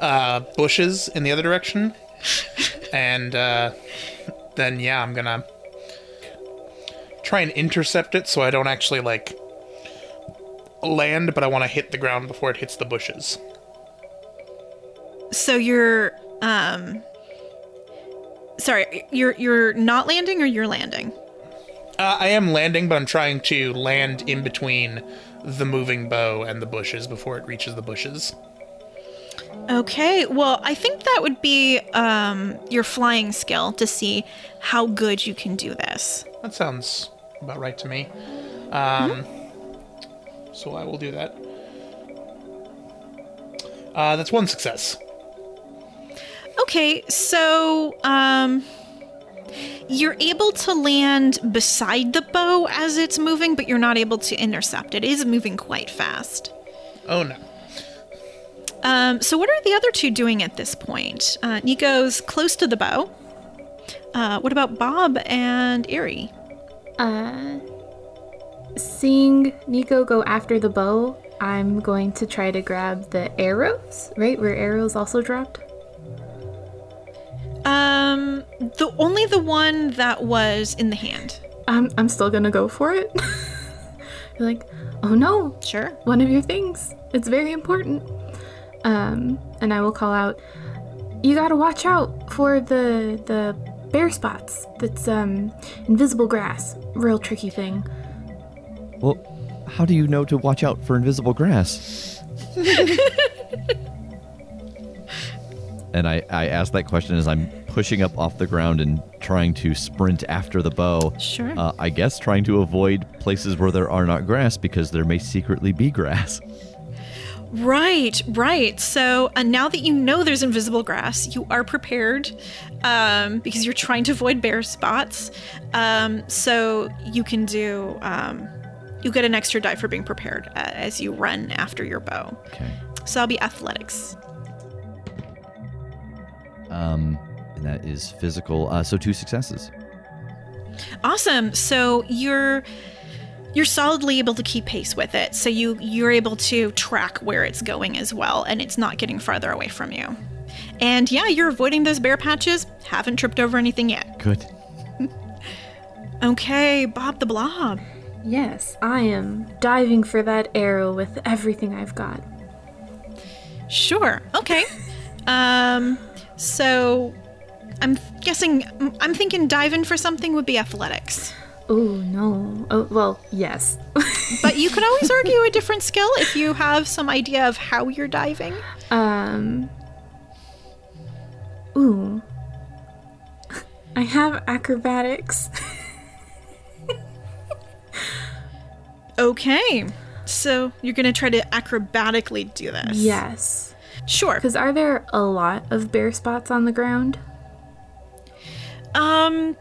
uh, bushes in the other direction. and uh, then, yeah, I'm going to try and intercept it so I don't actually, like, land, but I want to hit the ground before it hits the bushes. So you're, um, sorry, you're you're not landing or you're landing? Uh, I am landing, but I'm trying to land in between the moving bow and the bushes before it reaches the bushes. Okay, well, I think that would be um, your flying skill to see how good you can do this. That sounds about right to me. Um, mm-hmm. So I will do that. Uh, that's one success. Okay, so um, you're able to land beside the bow as it's moving, but you're not able to intercept. It is moving quite fast. Oh no. Um, so what are the other two doing at this point? Uh, Nico's close to the bow. Uh, what about Bob and Ari? Uh, seeing Nico go after the bow, I'm going to try to grab the arrows, right? Where arrows also dropped? Um, the only the one that was in the hand. I'm I'm still gonna go for it. You're like, oh no, sure, one of your things. It's very important. Um, and I will call out. You gotta watch out for the the bare spots. That's um invisible grass. Real tricky thing. Well, how do you know to watch out for invisible grass? and I, I ask that question as I'm pushing up off the ground and trying to sprint after the bow. Sure. Uh, I guess trying to avoid places where there are not grass because there may secretly be grass. Right, right. So uh, now that you know there's invisible grass, you are prepared um, because you're trying to avoid bare spots. Um, so you can do, um, you get an extra die for being prepared uh, as you run after your bow. Okay. So that'll be athletics. Um, and that is physical. Uh, so two successes. Awesome. So you're you're solidly able to keep pace with it. So you you're able to track where it's going as well, and it's not getting farther away from you. And yeah, you're avoiding those bare patches. Haven't tripped over anything yet. Good. okay, Bob the Blob. Yes, I am diving for that arrow with everything I've got. Sure. Okay. um so I'm guessing I'm thinking diving for something would be athletics. Oh no. Oh well, yes. but you could always argue a different skill if you have some idea of how you're diving. Um Ooh. I have acrobatics. okay. So you're going to try to acrobatically do this. Yes. Sure. Because are there a lot of bare spots on the ground? Um,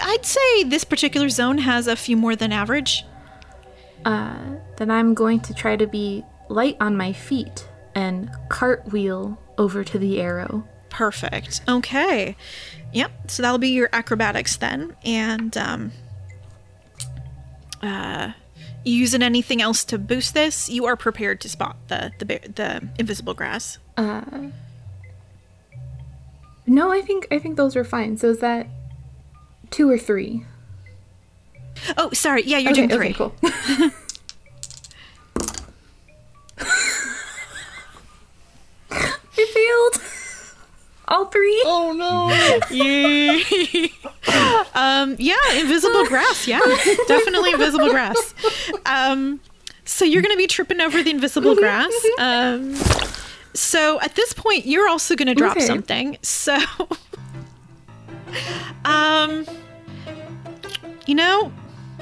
I'd say this particular zone has a few more than average. Uh, then I'm going to try to be light on my feet and cartwheel over to the arrow. Perfect. Okay. Yep. So that'll be your acrobatics then, and um, uh, using anything else to boost this, you are prepared to spot the the the invisible grass. Uh. No, I think I think those were fine. So is that two or three? Oh, sorry. Yeah, you're okay, doing three. Okay, cool. All three. Oh no. yeah. um, yeah, invisible grass. Yeah, definitely invisible grass. Um, so you're going to be tripping over the invisible grass. Um, so at this point, you're also going to drop Okay. something. So, um, you know,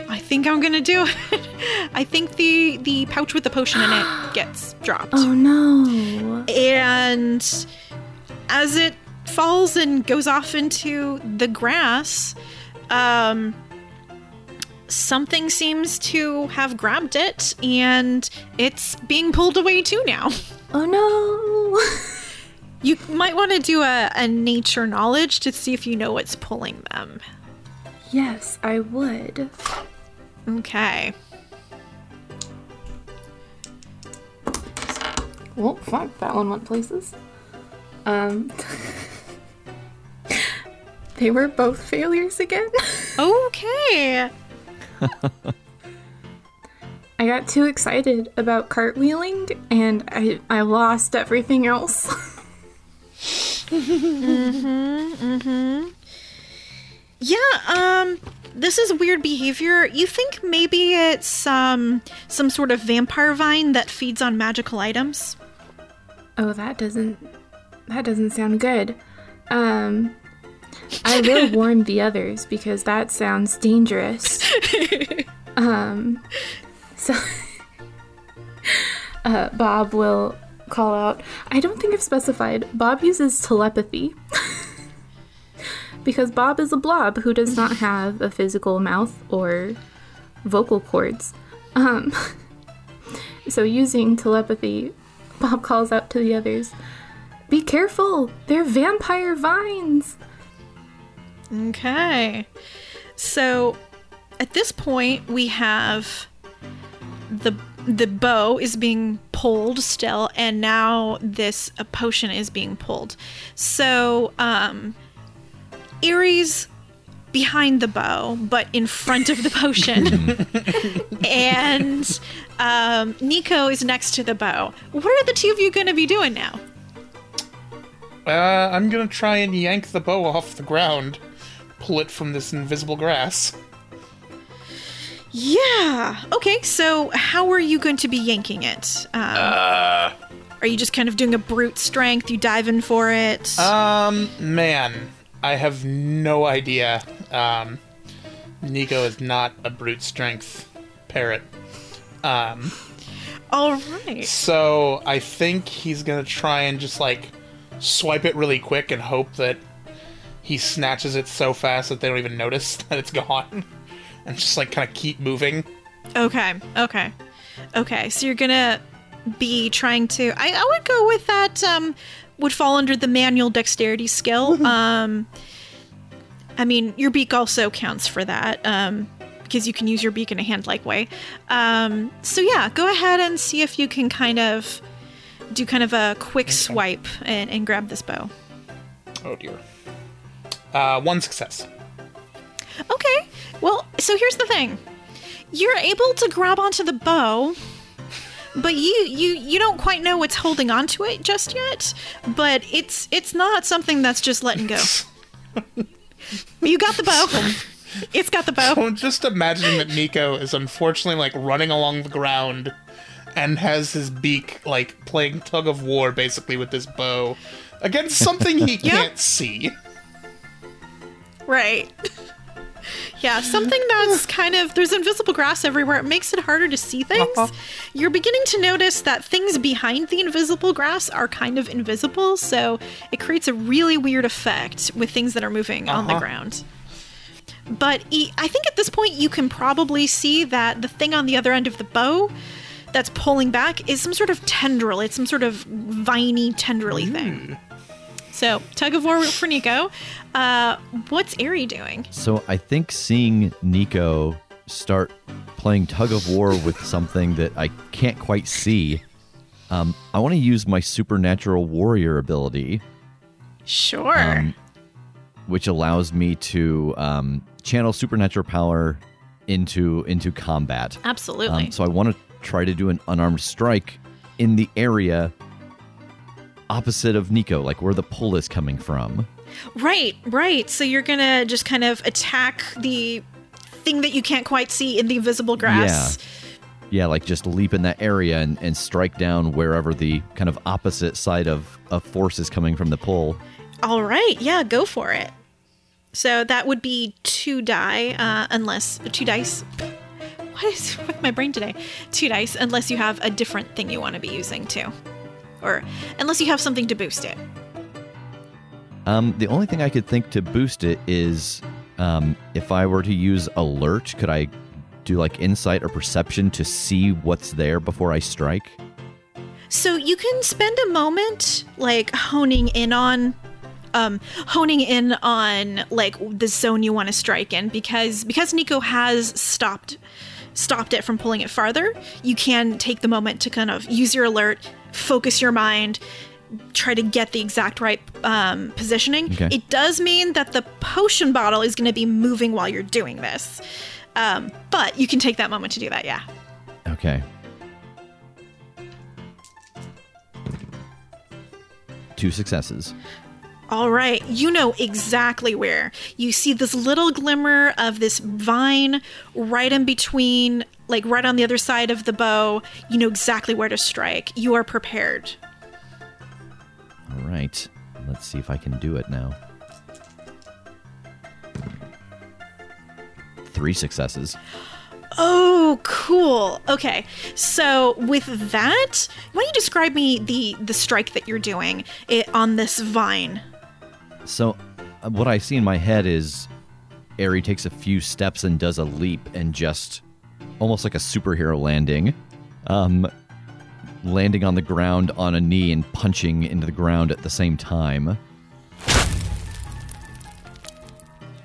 I think I'm gonna do it. I think the the pouch with the potion in it gets dropped. Oh no. And as it falls and goes off into the grass, um, something seems to have grabbed it and it's being pulled away too now. Oh no. You might want to do a, a nature knowledge to see if you know what's pulling them. yes, I would. Okay. Well, fuck, that one went places. Um. they were both failures again. Okay. I got too excited about cartwheeling and I, I lost everything else. Mhm, mhm. Yeah, um this is weird behavior. You think maybe it's um some sort of vampire vine that feeds on magical items? oh, that doesn't that doesn't sound good. Um I will warn the others because that sounds dangerous. um so uh, Bob will call out. I don't think I've specified. Bob uses telepathy. because Bob is a blob who does not have a physical mouth or vocal cords. Um, so, using telepathy, Bob calls out to the others Be careful! They're vampire vines! Okay. So at this point we have the the bow is being pulled still and now this a potion is being pulled. So um Ari's behind the bow but in front of the potion. and um Nico is next to the bow. What are the two of you going to be doing now? Uh, I'm gonna try and yank the bow off the ground, pull it from this invisible grass. Yeah. Okay. So, how are you going to be yanking it? Um, Uh, are you just kind of doing a brute strength? You dive in for it? um, man, I have no idea. Um, Nico is not a brute strength parrot. Um, All right. so I think he's gonna try and just like swipe it really quick and hope that he snatches it so fast that they don't even notice that it's gone, and just like kind of keep moving. Okay. Okay. Okay. So you're gonna be trying to. I, I would go with that. Um, would fall under the manual dexterity skill. um, I mean, your beak also counts for that. Um, because you can use your beak in a hand-like way. Um, so yeah, go ahead and see if you can kind of do kind of a quick swipe and, and grab this bow. Oh dear. Uh, one success. Okay. Well, so here's the thing. You're able to grab onto the bow, but you you you don't quite know what's holding onto it just yet. But it's it's not something that's just letting go. you got the bow. It's got the bow. I'm just imagining that Nico is unfortunately like running along the ground and has his beak like playing tug of war basically with this bow against something he can't see. Right. Yeah, something that's kind of there's invisible grass everywhere. It makes it harder to see things. You're beginning to notice that things behind the invisible grass are kind of invisible, so it creates a really weird effect with things that are moving on the Uh-huh. ground. But I think at this point you can probably see that the thing on the other end of the bow that's pulling back is some sort of tendril. It's some sort of viney, tendrily thing. So tug of war for Nico. Uh, what's Ari doing? So I think seeing Nico start playing tug of war with something that I can't quite see, um, I want to use my supernatural warrior ability, Sure. um, which allows me to um, channel supernatural power into into combat. Absolutely. Um, so I want to try to do an unarmed strike in the area opposite of Nico, like where the pull is coming from. right, right. So you're gonna just kind of attack the thing that you can't quite see in the invisible grass. Yeah, like just leap in that area and, and strike down wherever the kind of opposite side of, of force is coming from the pull. All right. Yeah, go for it. So that would be two die, uh, unless two dice. What is with my brain today? Two dice, unless you have a different thing you want to be using too, or unless you have something to boost it. Um, the only thing I could think to boost it is um, if I were to use alert, could I do like insight or perception to see what's there before I strike? So you can spend a moment like honing in on um honing in on like the zone you want to strike in because because Nico has stopped stopped it from pulling it farther, you can take the moment to kind of use your alert, focus your mind, try to get the exact right um, positioning. Okay. It does mean that the potion bottle is going to be moving while you're doing this. Um, but you can take that moment to do that, yeah. Okay. Two successes. All right, you know exactly where. You see this little glimmer of this vine right in between, like right on the other side of the bow. You know exactly where to strike. You are prepared. All right. Let's see if I can do it now. Three successes. Oh, cool. Okay. So with that, why don't you describe me the the strike that you're doing it, on this vine? So, uh, what I see in my head is Ari takes a few steps and does a leap and just almost like a superhero landing, um, landing on the ground on a knee and punching into the ground at the same time.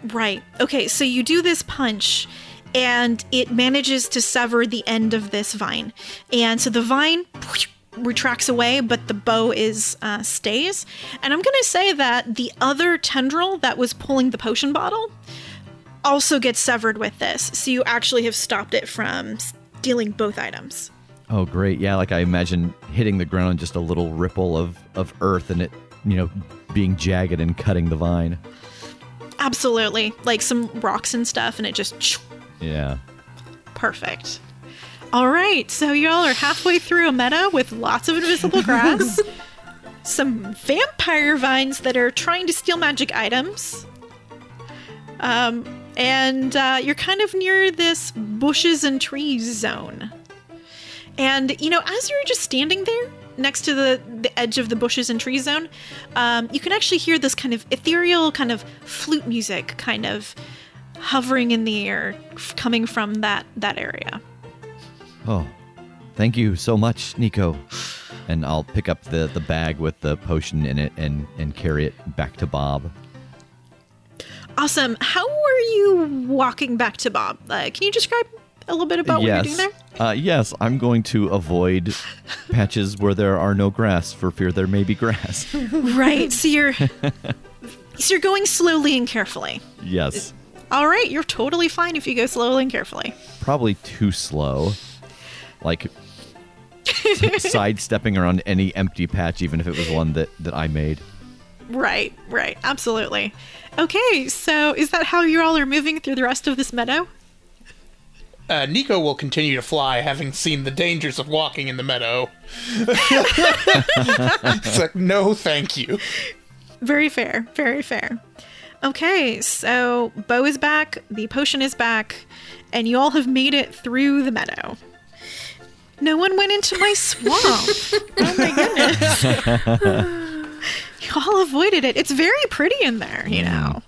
Right. Okay, so you do this punch and it manages to sever the end of this vine. And so the vine retracts away, but the bow is uh, stays. And I'm going to say that the other tendril that was pulling the potion bottle also gets severed with this. So you actually have stopped it from stealing both items. Oh, great. Yeah, like I imagine hitting the ground, just a little ripple of, of earth and it, you know, being jagged and cutting the vine. Absolutely. Like some rocks and stuff, and it just Yeah. Perfect. All right, so y'all are halfway through a meadow with lots of invisible grass, some vampire vines that are trying to steal magic items, um, and uh, you're kind of near this bushes and trees zone. And you know, as you're just standing there next to the the edge of the bushes and trees zone, um, you can actually hear this kind of ethereal, kind of flute music, kind of hovering in the air, f- coming from that that area. Oh, thank you so much, Nico. And I'll pick up the, the bag with the potion in it and, and carry it back to Bob. Awesome. How are you walking back to Bob? Uh, can you describe a little bit about what you're doing there? Uh, yes, I'm going to avoid patches where there are no grass for fear there may be grass. Right. So you're so you're going slowly and carefully. yes. All right, you're totally fine if you go slowly and carefully. Probably too slow. Like sidestepping around any empty patch, even if it was one that, that I made. Right, right, absolutely. Okay, so is that how you all are moving through the rest of this meadow? Uh, Nico will continue to fly, having seen the dangers of walking in the meadow. it's like, no, thank you. Very fair, very fair. Okay, so bow is back, the potion is back, and you all have made it through the meadow. No one went into my swamp. oh my goodness. you all avoided it. It's very pretty in there, you mm. know.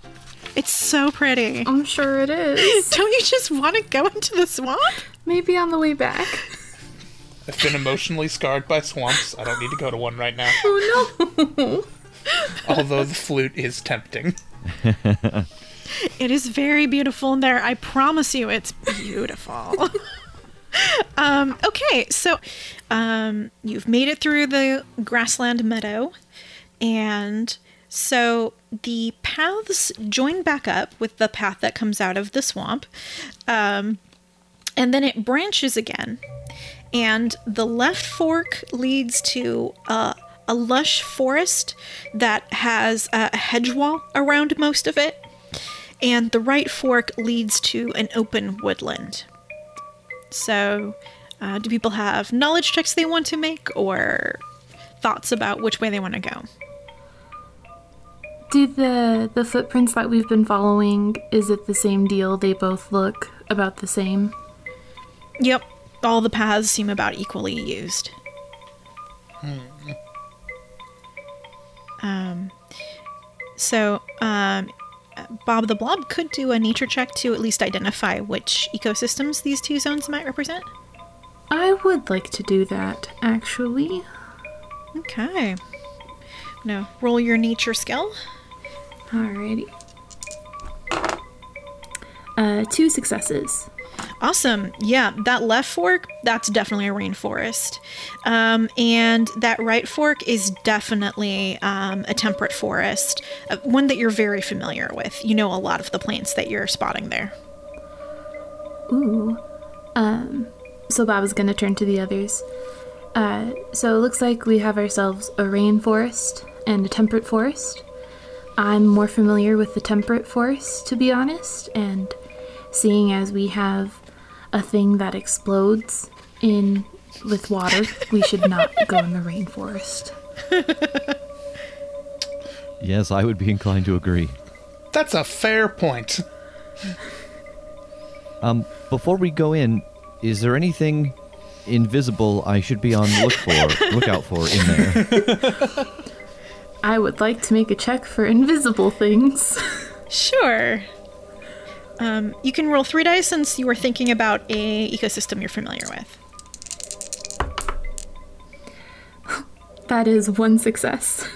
It's so pretty. I'm sure it is. Don't you just want to go into the swamp? Maybe on the way back. I've been emotionally scarred by swamps. I don't need to go to one right now. Oh no. Although the flute is tempting. It is very beautiful in there. I promise you, it's beautiful. um, okay, so um, you've made it through the grassland meadow, and so the paths join back up with the path that comes out of the swamp, um, and then it branches again. And the left fork leads to a lush forest that has a hedge wall around most of it and the right fork leads to an open woodland. So, uh, do people have knowledge checks they want to make or thoughts about which way they want to go? Do the the footprints that we've been following is it the same deal? They both look about the same. Yep, all the paths seem about equally used. Um, so, um, Bob the Blob could do a nature check to at least identify which ecosystems these two zones might represent. I would like to do that, actually. Okay. Now, roll your nature skill. Alrighty. Uh, two successes. Awesome. Yeah, that left fork, that's definitely a rainforest. Um, and that right fork is definitely um, a temperate forest, uh, one that you're very familiar with. You know a lot of the plants that you're spotting there. Ooh. Um, so Bob is going to turn to the others. Uh, so it looks like we have ourselves a rainforest and a temperate forest. I'm more familiar with the temperate forest, to be honest, and seeing as we have a thing that explodes in with water, we should not go in the rainforest. Yes, I would be inclined to agree. That's a fair point. Um, before we go in, is there anything invisible I should be on look for, lookout for in there? I would like to make a check for invisible things. Sure. Um, you can roll three dice since you were thinking about a ecosystem you're familiar with. that is one success.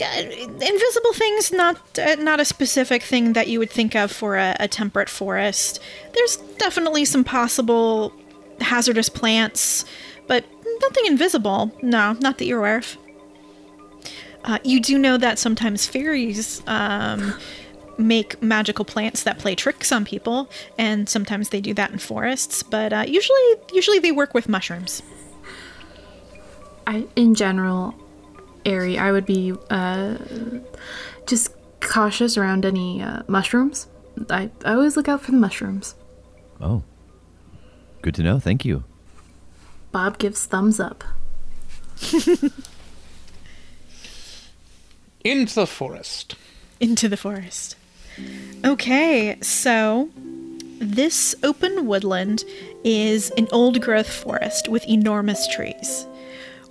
Uh, invisible things not uh, not a specific thing that you would think of for a, a temperate forest there's definitely some possible hazardous plants but nothing invisible no not that you're aware of uh, you do know that sometimes fairies um, make magical plants that play tricks on people and sometimes they do that in forests but uh, usually usually they work with mushrooms I, in general, Ari, I would be uh, just cautious around any uh, mushrooms. I, I always look out for the mushrooms. oh, good to know. Thank you. Bob gives thumbs up. Into the forest. into the forest. Okay, so this open woodland is an old growth forest with enormous trees.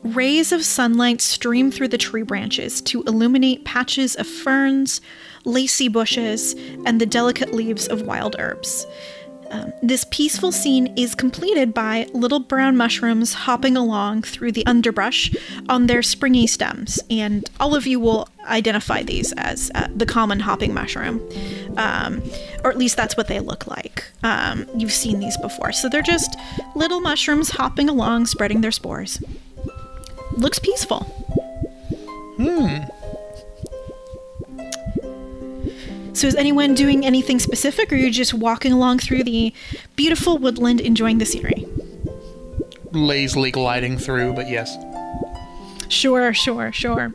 Rays of sunlight stream through the tree branches to illuminate patches of ferns, lacy bushes, and the delicate leaves of wild herbs. Um, this peaceful scene is completed by little brown mushrooms hopping along through the underbrush on their springy stems, and all of you will identify these as uh, the common hopping mushroom, um, or at least that's what they look like. Um, you've seen these before, so they're just little mushrooms hopping along, spreading their spores. Looks peaceful. So, is anyone doing anything specific, or you're you just walking along through the beautiful woodland enjoying the scenery? Lazily gliding through, but yes. Sure, sure, sure.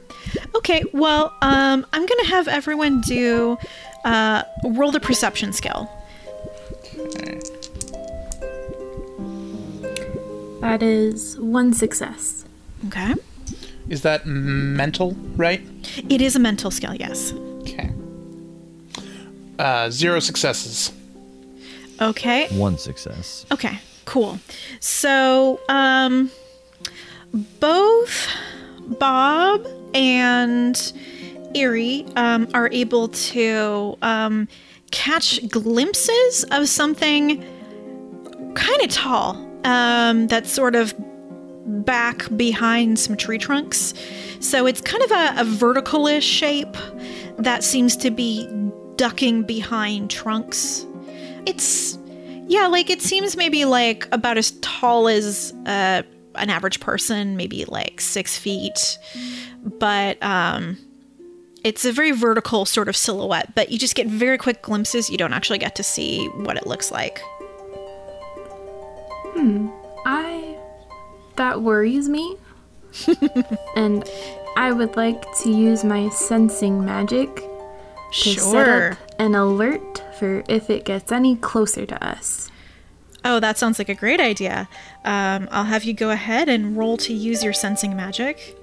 Okay, well, um, I'm gonna have everyone do uh, roll the perception skill. That is one success. Okay, Is that mental, right? it is a mental skill. Yes. Okay. Uh, zero successes. Okay. One success. Okay. Cool. So, um, both Bob and Ari um, are able to um, catch glimpses of something kind of tall um, that's sort of back behind some tree trunks. So it's kind of a, a vertical-ish shape that seems to be ducking behind trunks. It's yeah, like it seems maybe like about as tall as uh, an average person, maybe like six feet, but um, it's a very vertical sort of silhouette. But you just get very quick glimpses. You don't actually get to see what it looks like. Hmm. I. That worries me. and I would like to use my sensing magic to set Sure. up an alert for if it gets any closer to us. Oh, that sounds like a great idea. Um, I'll have you go ahead and roll to use your sensing magic.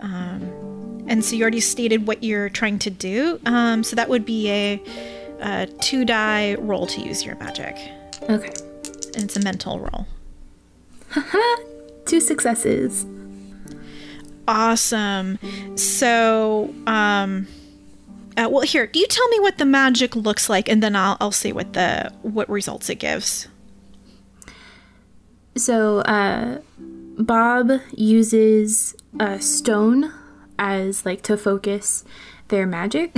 Um, and so you already stated what you're trying to do. Um, so that would be a, a two die roll to use your magic, Okay. and it's a mental roll. Two successes. Awesome. So, um, uh, well, here, do you tell me what the magic looks like, and then I'll I'll see what the what results it gives. So, uh, Bob uses a stone as like to focus their magic.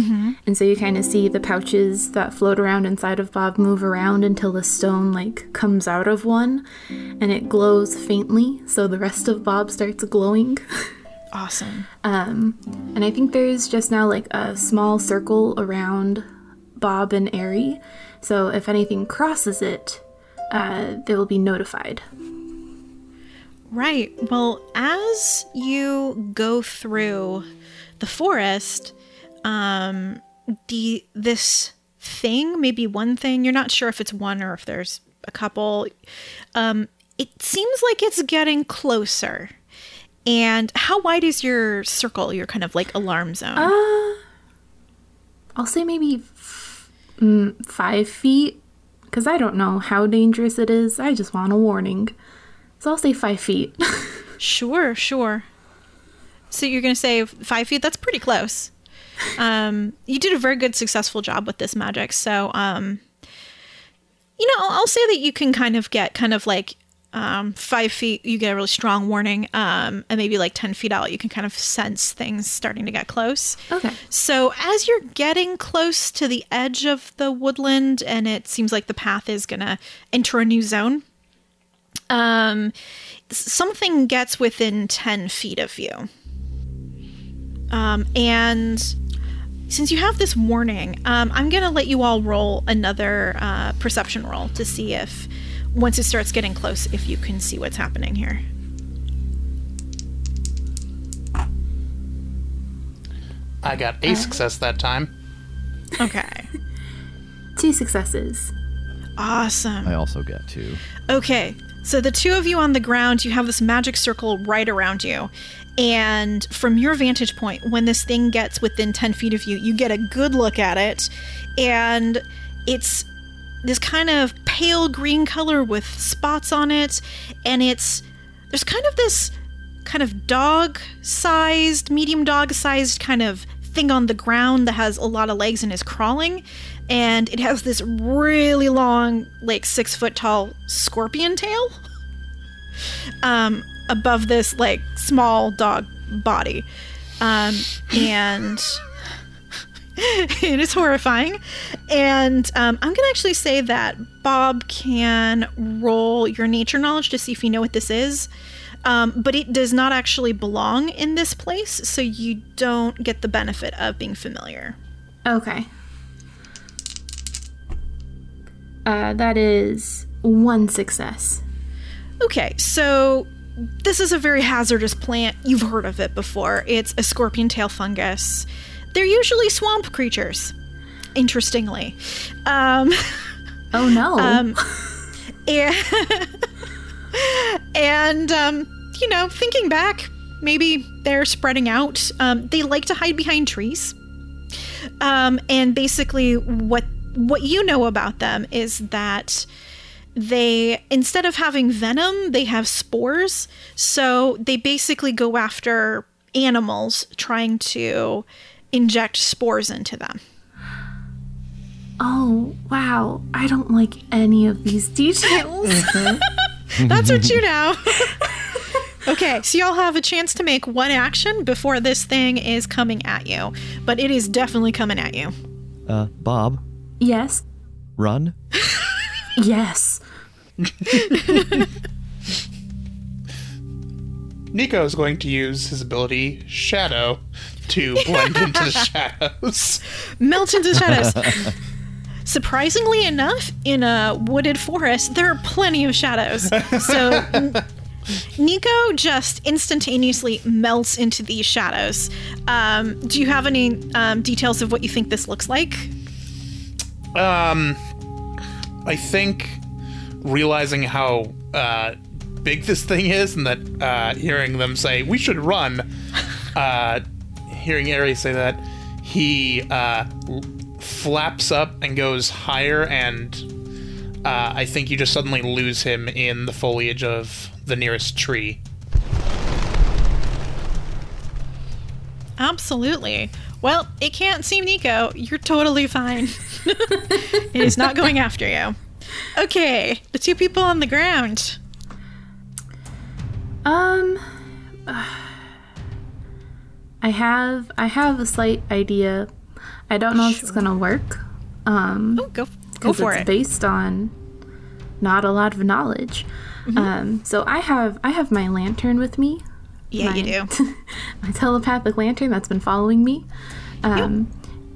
And so you kind of see the pouches that float around inside of Bob move around until the stone like comes out of one and it glows faintly. So the rest of Bob starts glowing. Awesome. Um, and I think there's just now like a small circle around Bob and Ari. So if anything crosses it, uh, they will be notified. Right. Well, as you go through the forest, um, the this thing, maybe one thing, you're not sure if it's one or if there's a couple. Um, it seems like it's getting closer. And how wide is your circle? Your kind of like alarm zone. I'll say maybe f- mm, five feet, because I don't know how dangerous it is. I just want a warning. So I'll say five feet. Sure, sure. So you're going to say five feet? That's pretty close. Um, you did a very good, successful job with this magic. So, um, you know, I'll say that you can kind of get kind of like um, five feet, you get a really strong warning. Um, and maybe like 10 feet out, you can kind of sense things starting to get close. okay. So as you're getting close to the edge of the woodland, and it seems like the path is gonna enter a new zone, um, something gets within ten feet of you, um, and since you have this warning, um, I'm gonna let you all roll another uh, perception roll to see if once it starts getting close, if you can see what's happening here. I got a uh-huh. success that time. Okay, Two successes. awesome. I also got two. Okay, so the two of you on the ground, you have this magic circle right around you. And from your vantage point, when this thing gets within 10 feet of you, you get a good look at it. And it's this kind of pale green color with spots on it. And it's, there's kind of this kind of dog sized, medium dog sized kind of thing on the ground that has a lot of legs and is crawling. And it has this really long, like six foot tall scorpion tail um, above this like small dog body. Um, and it is horrifying. And um, I'm going to actually say that Bob can roll your nature knowledge to see if you know what this is. Um, but it does not actually belong in this place, so you don't get the benefit of being familiar. Okay. Uh, that is one success. Okay, so this is a very hazardous plant. You've heard of it before. It's a scorpion tail fungus. They're usually swamp creatures, interestingly. Um, Oh no. um, and, and um, you know, thinking back, maybe they're spreading out. Um, they like to hide behind trees. Um, and basically, what what you know about them is that they instead of having venom, they have spores. So they basically go after animals, trying to inject spores into them. oh wow. I don't like any of these details. That's what you know. okay, so y'all have a chance to make one action before this thing is coming at you, but it is definitely coming at you. Uh, Bob, yes. run. Yes. Nico is going to use his ability Shadow to blend into the shadows. Melt into the shadows. Surprisingly enough, in a wooded forest, there are plenty of shadows. So Nico just instantaneously melts into these shadows. Um, do you have any um, details of what you think this looks like? Um, I think realizing how uh, big this thing is, and that uh, hearing them say we should run, uh, hearing Ari's say that, he uh, flaps up and goes higher, and uh, I think you just suddenly lose him in the foliage of the nearest tree. Absolutely. Well, it can't see Nico. You're totally fine. it is not going after you. Okay, the two people on the ground. Um, I have I have a slight idea. I don't know if it's gonna work. Um, Oh, go go for it's it. based on not a lot of knowledge. Mm-hmm. Um, so I have I have my lantern with me. yeah, you do. my telepathic lantern that's been following me. Um,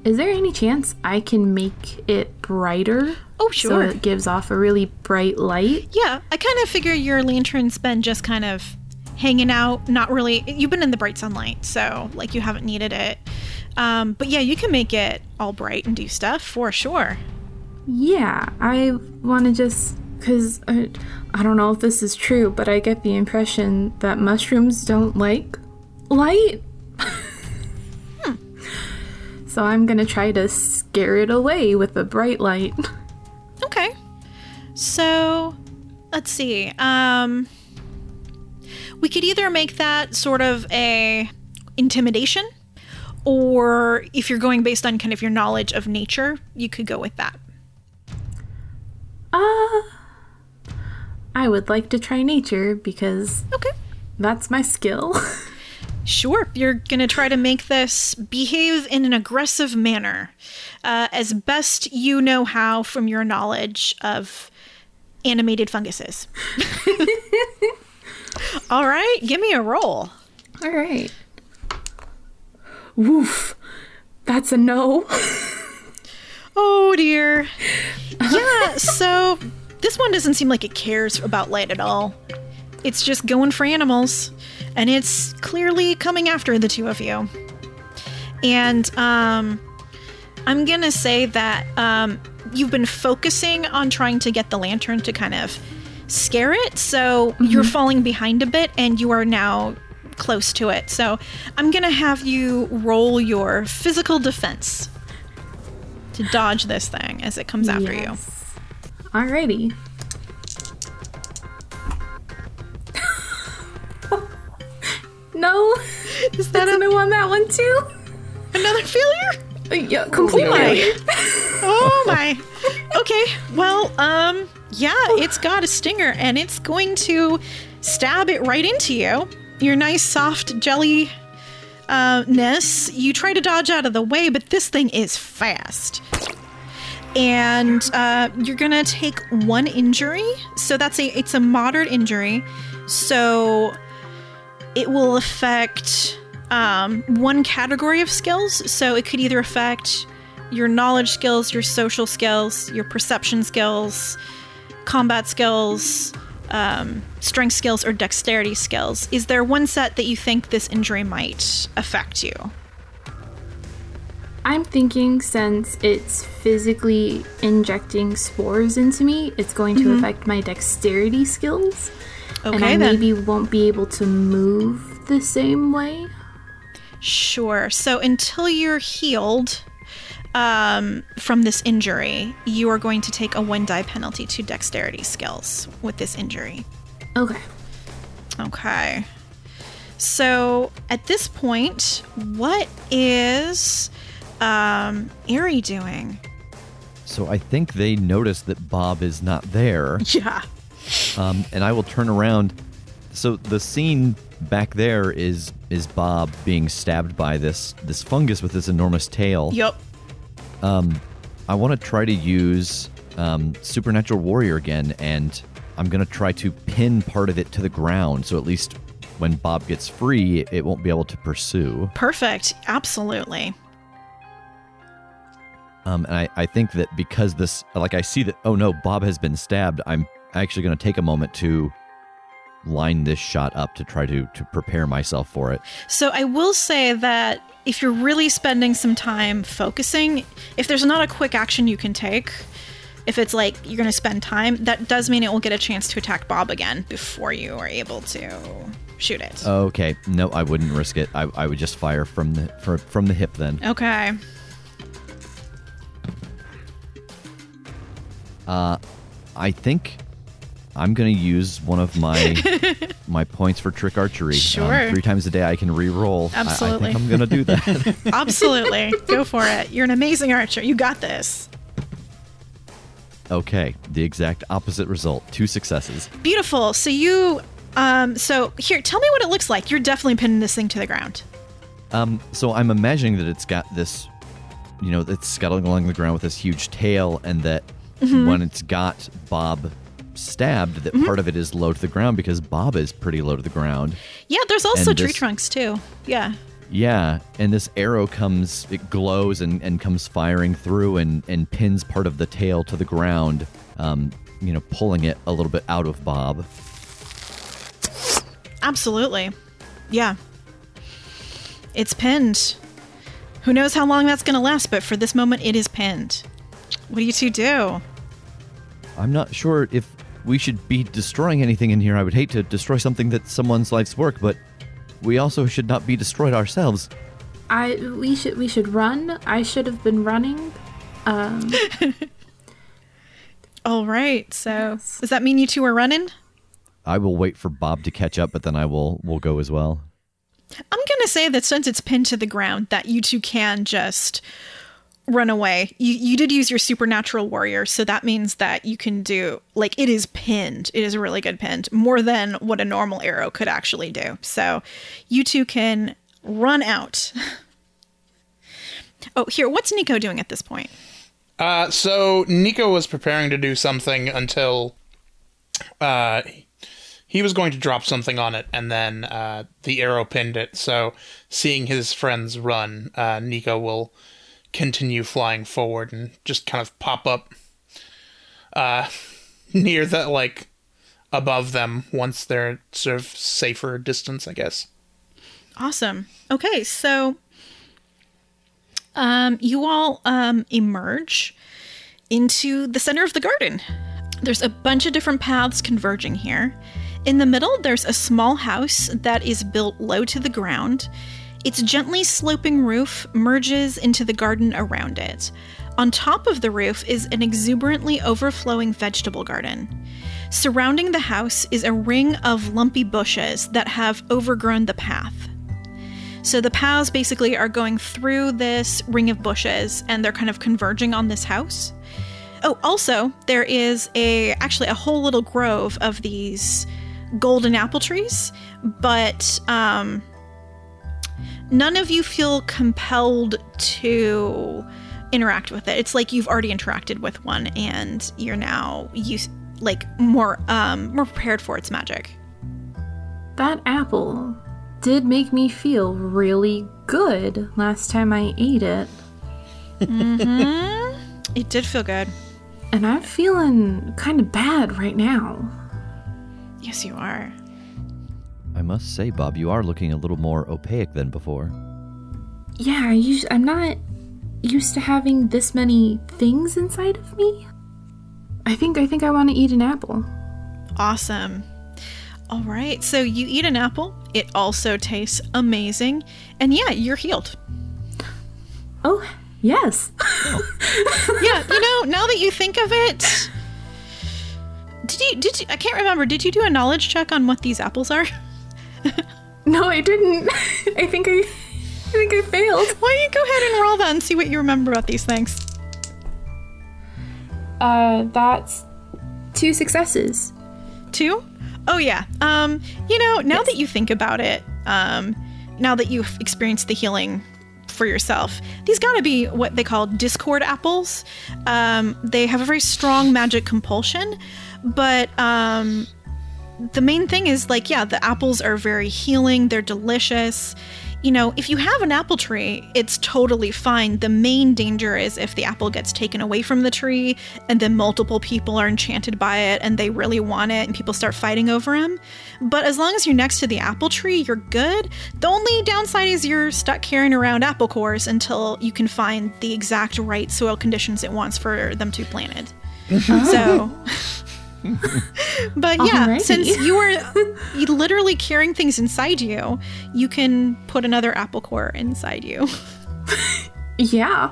Is there any chance I can make it brighter? Oh, sure. So sure. it gives off a really bright light. Yeah, I kind of figure your lantern's been just kind of hanging out, not really. You've been in the bright sunlight, so like you haven't needed it. Um, but yeah, you can make it all bright and do stuff for sure. Yeah, I want to just because I, I don't know if this is true, but I get the impression that mushrooms don't like light. So I'm gonna try to scare it away with a bright light. Okay. So, let's see. Um we could either make that sort of a intimidation or if you're going based on kind of your knowledge of nature, you could go with that. Uh, I would like to try nature because Okay. that's my skill. Sure, you're gonna try to make this behave in an aggressive manner, uh, as best you know how from your knowledge of animated funguses. All right, give me a roll. All right. Woof. That's a no. Oh dear. Yeah, so this one doesn't seem like it cares about light at all. It's just going for animals, and it's clearly coming after the two of you. And um, I'm gonna say that um, you've been focusing on trying to get the lantern to kind of scare it, so you're falling behind a bit, and you are now close to it. So I'm gonna have you roll your physical defense to dodge this thing as it comes after you. Alrighty. no. Is that That's a a, no on that one too. another failure? Uh, yeah, complete my. failure. Oh my. Okay. Well, um, yeah, it's got a stinger and it's going to stab it right into you. Your nice soft jelly uh, ness. You try to dodge out of the way, but this thing is fast. And uh, you're gonna take one injury. So that's a it's a moderate injury. So it will affect um, one category of skills. So it could either affect your knowledge skills, your social skills, your perception skills, combat skills, um, strength skills, or dexterity skills. Is there one set that you think this injury might affect you? I'm thinking since it's physically injecting spores into me, it's going to affect my dexterity skills. Okay, and I then. maybe won't be able to move the same way. Sure. So until you're healed um, from this injury, you are going to take a one die penalty to dexterity skills with this injury. Okay. Okay. So at this point, what is um, Ari doing? So I think they notice that Bob is not there, Yeah. um, and I will turn around. So the scene back there is is Bob being stabbed by this this fungus with this enormous tail. Yup. I want to try to use um, Supernatural Warrior again, and I'm going to try to pin part of it to the ground, so at least when Bob gets free, it won't be able to pursue. Perfect. Absolutely. Um, and I, I think that because this, like, I see that, oh no, Bob has been stabbed, I'm actually going to take a moment to line this shot up to try to, to prepare myself for it. So I will say that if you're really spending some time focusing, if there's not a quick action you can take, if it's like you're going to spend time, that does mean it will get a chance to attack Bob again before you are able to shoot it. Okay, no, I wouldn't risk it. I, I would just fire from the for, from the hip then. Okay. Uh, I think I'm gonna use one of my my points for trick archery. Um, Sure. three times a day I can re-roll. I- I, Absolutely. think I'm gonna do that. Absolutely. Go for it. You're an amazing archer. You got this. okay, the exact opposite result. Two successes. Beautiful. So you um so here, tell me what it looks like. You're definitely pinning this thing to the ground. Um, so I'm imagining that it's got this, you know, it's scuttling along the ground with this huge tail, and that Mm-hmm. when it's got Bob stabbed, that part of it is low to the ground because Bob is pretty low to the ground. Yeah, there's also And tree this- trunks too. Yeah. Yeah, and this arrow comes, it glows and, and comes firing through and, and pins part of the tail to the ground, um, you know, pulling it a little bit out of Bob. Absolutely. Yeah. It's pinned. Who knows how long that's going to last, but for this moment, it is pinned. What do you two do? I'm not sure if we should be destroying anything in here. I would hate to destroy something that's someone's life's work, but we also should not be destroyed ourselves. I we should we should run. I should have been running. Um, All right. So, does that mean you two are running? I will wait for Bob to catch up, but then I will will go as well. I'm going to say that since it's pinned to the ground, that you two can just run away. You, you did use your supernatural warrior, so that means that you can do, like, it is pinned. It is a really good pinned, more than what a normal arrow could actually do. So you two can run out. oh, here, what's Nico doing at this point? Uh, so Nico was preparing to do something until uh, he was going to drop something on it, and then uh, the arrow pinned it. So, seeing his friends run, uh, Nico will continue flying forward and just kind of pop up uh, near the like above them once they're sort of safer distance, I guess. Awesome. Okay, so um, you all um, emerge into the center of the garden. There's a bunch of different paths converging here. In the middle, there's a small house that is built low to the ground. Its gently sloping roof merges into the garden around it. On top of the roof is an exuberantly overflowing vegetable garden. Surrounding the house is a ring of lumpy bushes that have overgrown the path. So the paths basically are going through this ring of bushes and they're kind of converging on this house. Oh, also, there is a actually a whole little grove of these golden apple trees, but um none of you feel compelled to interact with it. It's like you've already interacted with one and you're now use like more um more prepared for its magic. that apple did make me feel really good last time I ate it, It did feel good. and I'm feeling kind of bad right now. Yes, you are. I must say, Bob, you are looking a little more opaque than before. Yeah, I us- I'm not used to having this many things inside of me. I think I think I want to eat an apple. Awesome. All right, so you eat an apple. It also tastes amazing. And yeah, you're healed. Oh, yes. Yeah, you know, now that you think of it, did you did you I can't remember. Did you do a knowledge check on what these apples are? no, I didn't. I think I I think I failed. Why don't you go ahead and roll that and see what you remember about these things? Uh, that's two successes. Two? Oh yeah. Um, you know, now that you think about it, um, now that you've experienced the healing for yourself, these gotta be what they call discord apples. Um, they have a very strong magic compulsion, but um the main thing is like, yeah, the apples are very healing, they're delicious. You know, if you have an apple tree, it's totally fine. The main danger is if the apple gets taken away from the tree and then multiple people are enchanted by it and they really want it and people start fighting over them. But as long as you're next to the apple tree, you're good. The only downside is you're stuck carrying around apple cores until you can find the exact right soil conditions it wants for them to be planted. So, but yeah, Alrighty. since you are literally carrying things inside you, you can put another apple core inside you. Yeah.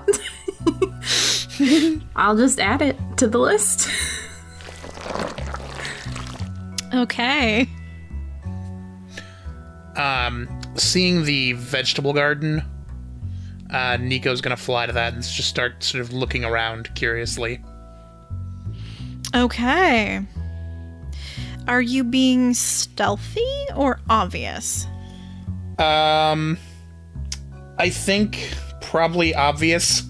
I'll just add it to the list. Okay. Um, seeing the vegetable garden, uh, Nico's gonna fly to that and just start sort of looking around curiously. Okay. Are you being stealthy or obvious? Um, I think probably obvious.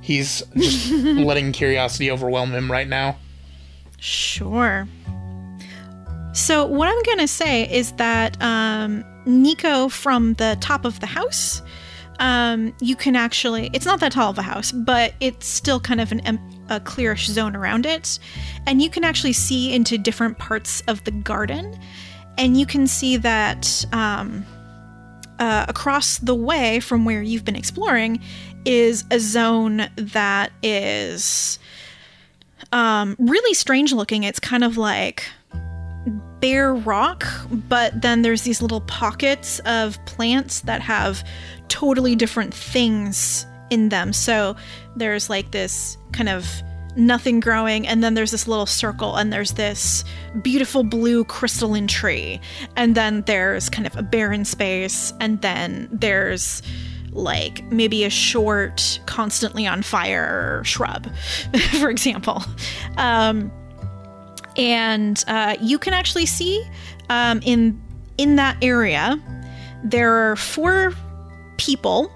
He's just letting curiosity overwhelm him right now. Sure. So, what I'm going to say is that um, Nico, from the top of the house, um, you can actually, it's not that tall of a house, but it's still kind of an, em- a clearish zone around it. And you can actually see into different parts of the garden. And you can see that um, uh, across the way from where you've been exploring is a zone that is um, really strange looking. It's kind of like bare rock, but then there's these little pockets of plants that have totally different things in them. So there's like this kind of nothing growing, and then there's this little circle, and there's this beautiful blue crystalline tree, and then there's kind of a barren space, and then there's like maybe a short, constantly on fire shrub, for example. Um, and uh, you can actually see um, in in that area there are four people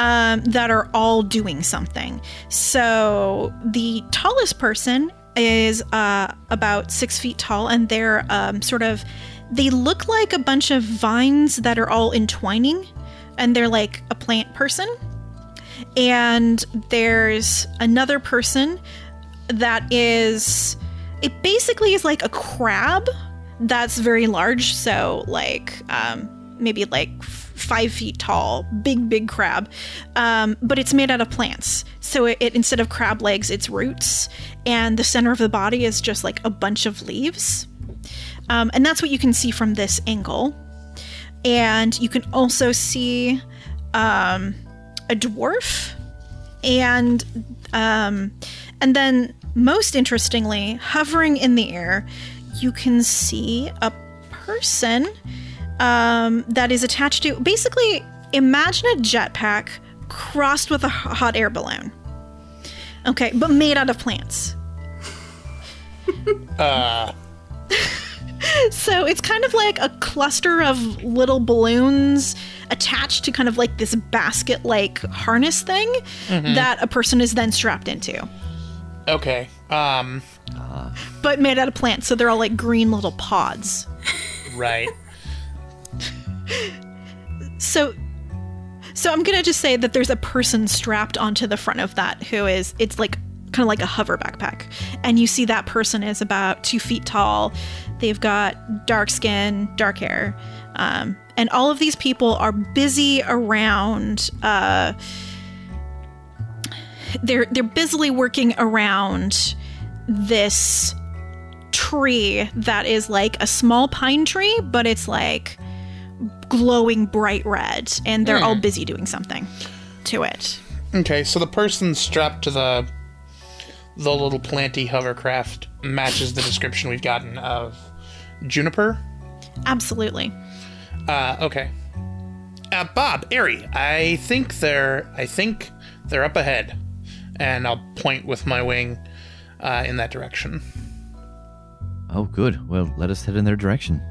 um, that are all doing something. So the tallest person is uh, about six feet tall, and they're um, sort of they look like a bunch of vines that are all entwining, and they're like a plant person. And there's another person that is it basically is like a crab that's very large so like um, maybe like five feet tall big big crab um, but it's made out of plants. So it, it instead of crab legs it's roots and the center of the body is just like a bunch of leaves. Um, and that's what you can see from this angle. And you can also see um, a dwarf and um, and then most interestingly hovering in the air you can see a person um, that is attached to basically imagine a jetpack crossed with a hot air balloon okay but made out of plants Uh, So it's kind of like a cluster of little balloons attached to kind of like this basket like harness thing that a person is then strapped into, okay. Um, but made out of plants. So they're all like green little pods. right. So so I'm going to just say that there's a person strapped onto the front of that who is it's like kind of like a hover backpack. And you see that person is about two feet tall. They've got dark skin, dark hair. Um, and all of these people are busy around uh, they're they're busily working around this tree that is like a small pine tree, but it's like glowing bright red, and they're all busy doing something to it. Okay, so the person strapped to the the little planty hovercraft matches the description we've gotten of Juniper. Absolutely. Uh, okay. Uh, Bob, Ari, I think they're I think they're up ahead, and I'll point with my wing uh, in that direction. Oh, good. Well, let us head in their direction.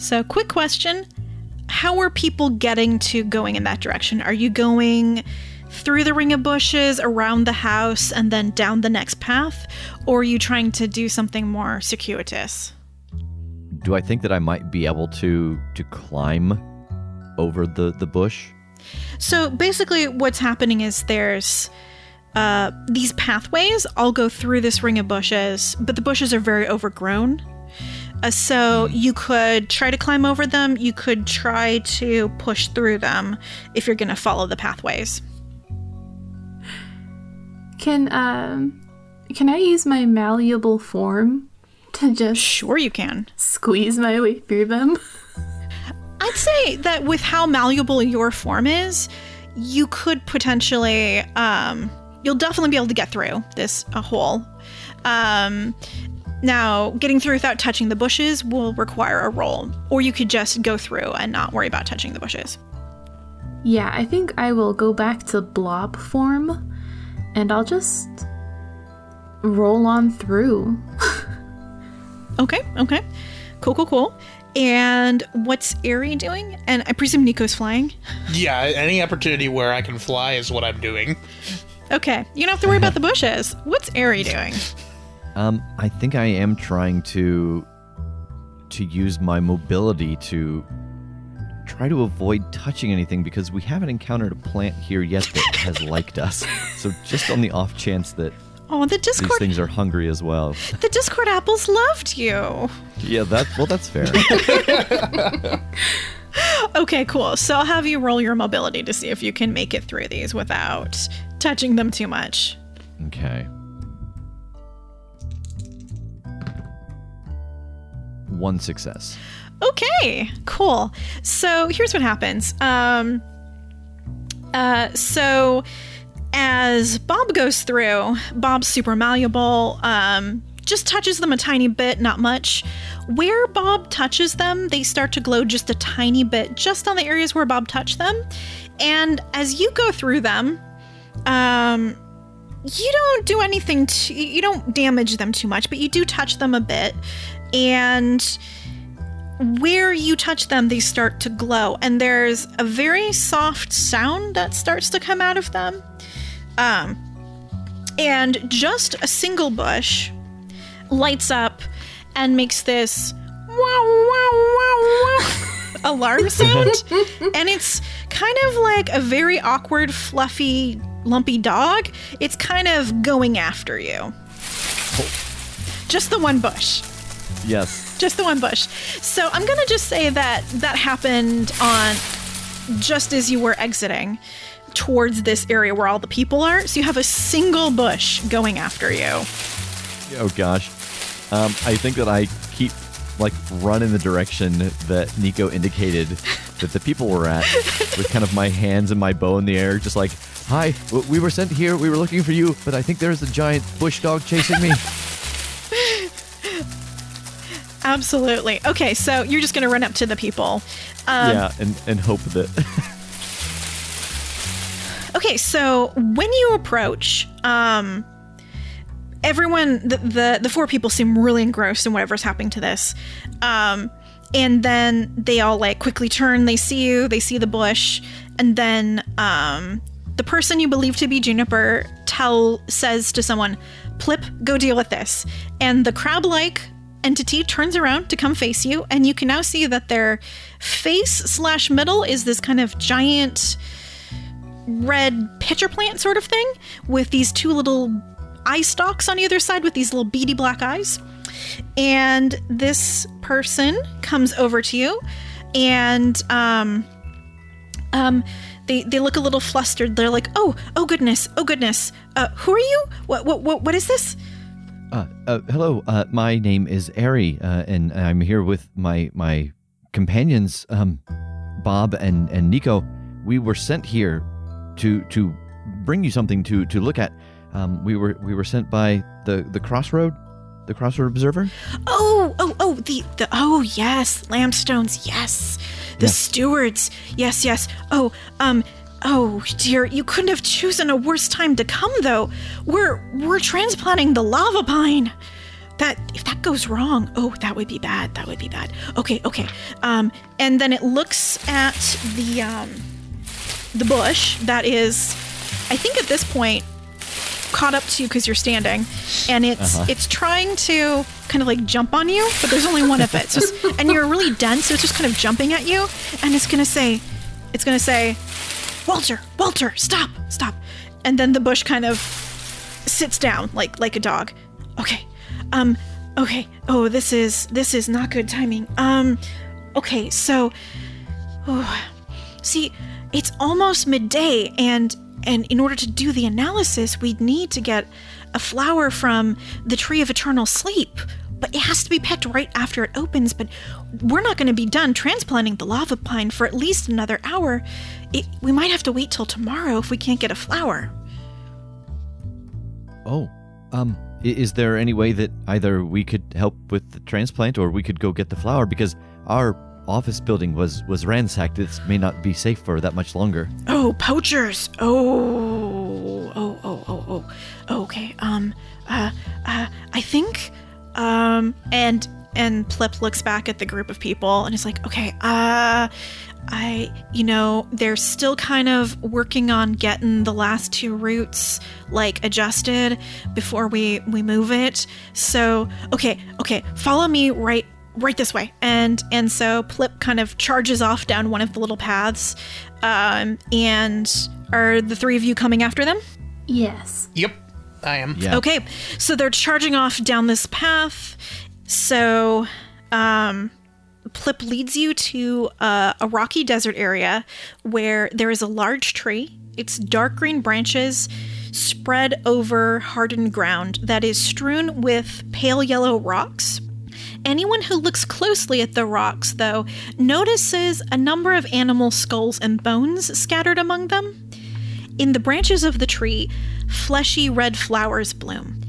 So, quick question How are people getting to going in that direction? Are you going through the ring of bushes, around the house, and then down the next path? Or are you trying to do something more circuitous? Do I think that I might be able to to climb over the the bush? So basically, what's happening is there's uh, these pathways all go through this ring of bushes, but the bushes are very overgrown. Uh, so you could try to climb over them. You could try to push through them if you're going to follow the pathways. Can um can I use my malleable form to just Sure, you can. squeeze my way through them? I'd say that with how malleable your form is, you could potentially, um, you'll definitely be able to get through this a hole. Um, now, getting through without touching the bushes will require a roll, or you could just go through and not worry about touching the bushes. Yeah, I think I will go back to blob form and I'll just roll on through. Okay, okay. Cool, cool, cool. And what's Ari doing? And I presume Nico's flying. Yeah, any opportunity where I can fly is what I'm doing. Okay, you don't have to worry about the bushes. What's Ari doing? Um, I think I am trying to to use my mobility to try to avoid touching anything because we haven't encountered a plant here yet that has liked us. So just on the off chance that Oh, the Discord these things are hungry as well. the Discord apples loved you. Yeah, that well that's fair. Okay, cool. So I'll have you roll your mobility to see if you can make it through these without touching them too much. Okay. One success. Okay, cool. So here's what happens. Um, uh, so as Bob goes through, Bob's super malleable. Um, just touches them a tiny bit, not much. Where Bob touches them, they start to glow just a tiny bit, just on the areas where Bob touched them. And as you go through them, um, you don't do anything to, you don't damage them too much, but you do touch them a bit. And where you touch them, they start to glow, and there's a very soft sound that starts to come out of them. Um, and just a single bush lights up and makes this wow wow wow wow alarm sound, and it's kind of like a very awkward, fluffy, lumpy dog. It's kind of going after you. Just the one bush Yes. just the one bush. So I'm gonna just say that that happened on just as you were exiting towards this area where all the people are. So you have a single bush going after you. Oh gosh. Um, I think that I keep like run in the direction that Nico indicated that the people were at, with kind of my hands and my bow in the air, just like, "Hi, we were sent here. We were looking for you, but I think there's a giant bush dog chasing me." Absolutely. Okay, so you're just gonna run up to the people. Um, yeah, and and hope that. Okay, so when you approach, um, everyone, the, the the four people seem really engrossed in whatever's happening to this, um, and then they all like quickly turn. They see you. They see the bush, and then um, the person you believe to be Juniper tell says to someone, "Plip, go deal with this." And the crab-like entity turns around to come face you, and you can now see that their face slash middle is this kind of giant red pitcher plant sort of thing with these two little eye stalks on either side with these little beady black eyes. And this person comes over to you and um um they they look a little flustered. They're like, "Oh, oh goodness. Oh goodness. Uh who are you? What what what, what is this?" Uh, uh, hello, uh, my name is Ari, uh, and I'm here with my my companions, um, Bob and and Nico. We were sent here to to bring you something to to look at. Um, we were we were sent by the the Crossroad, the Crossroad Observer. Oh, oh, oh, the the oh yes, Lampstones, yes. The stewards. Yes, yes. Oh, um oh dear, you couldn't have chosen a worse time to come though. We're we're transplanting the lava pine. That if that goes wrong, oh, that would be bad. That would be bad. Okay, okay. Um and then it looks at the um the bush that is I think at this point caught up to you because you're standing, and it's it's trying to kind of like jump on you, but there's only one of it. So and you're really dense, so it's just kind of jumping at you, and it's gonna say, it's gonna say, Walter, Walter, stop, stop, and then the bush kind of sits down like like a dog. Okay, um, okay. Oh, this is this is not good timing. Um, okay, so, oh, see, it's almost midday, and and in order to do the analysis, we'd need to get a flower from the tree of eternal sleep. but it has to be picked right after it opens. But we're not going to be done transplanting the lava pine for at least another hour. It, we might have to wait till tomorrow if we can't get a flower. Oh, um, is there any way that either we could help with the transplant or we could go get the flower because our office building was was ransacked. This may not be safe for that much longer. Oh, poachers. Oh, oh, oh, oh, oh. Okay. Um. Uh. Uh. I think. Um. And and Plip looks back at the group of people and is like, okay. Uh. I, you know, they're still kind of working on getting the last two roots like adjusted before we we move it. So, okay, okay, follow me right right this way. And and so Plip kind of charges off down one of the little paths. Um, and are the three of you coming after them? Yes. Yep, I am. Yeah. Okay, so they're charging off down this path. So, um, Plip leads you to uh, a rocky desert area where there is a large tree. Its dark green branches spread over hardened ground that is strewn with pale yellow rocks. Anyone who looks closely at the rocks, though, notices a number of animal skulls and bones scattered among them. In the branches of the tree, fleshy red flowers bloom.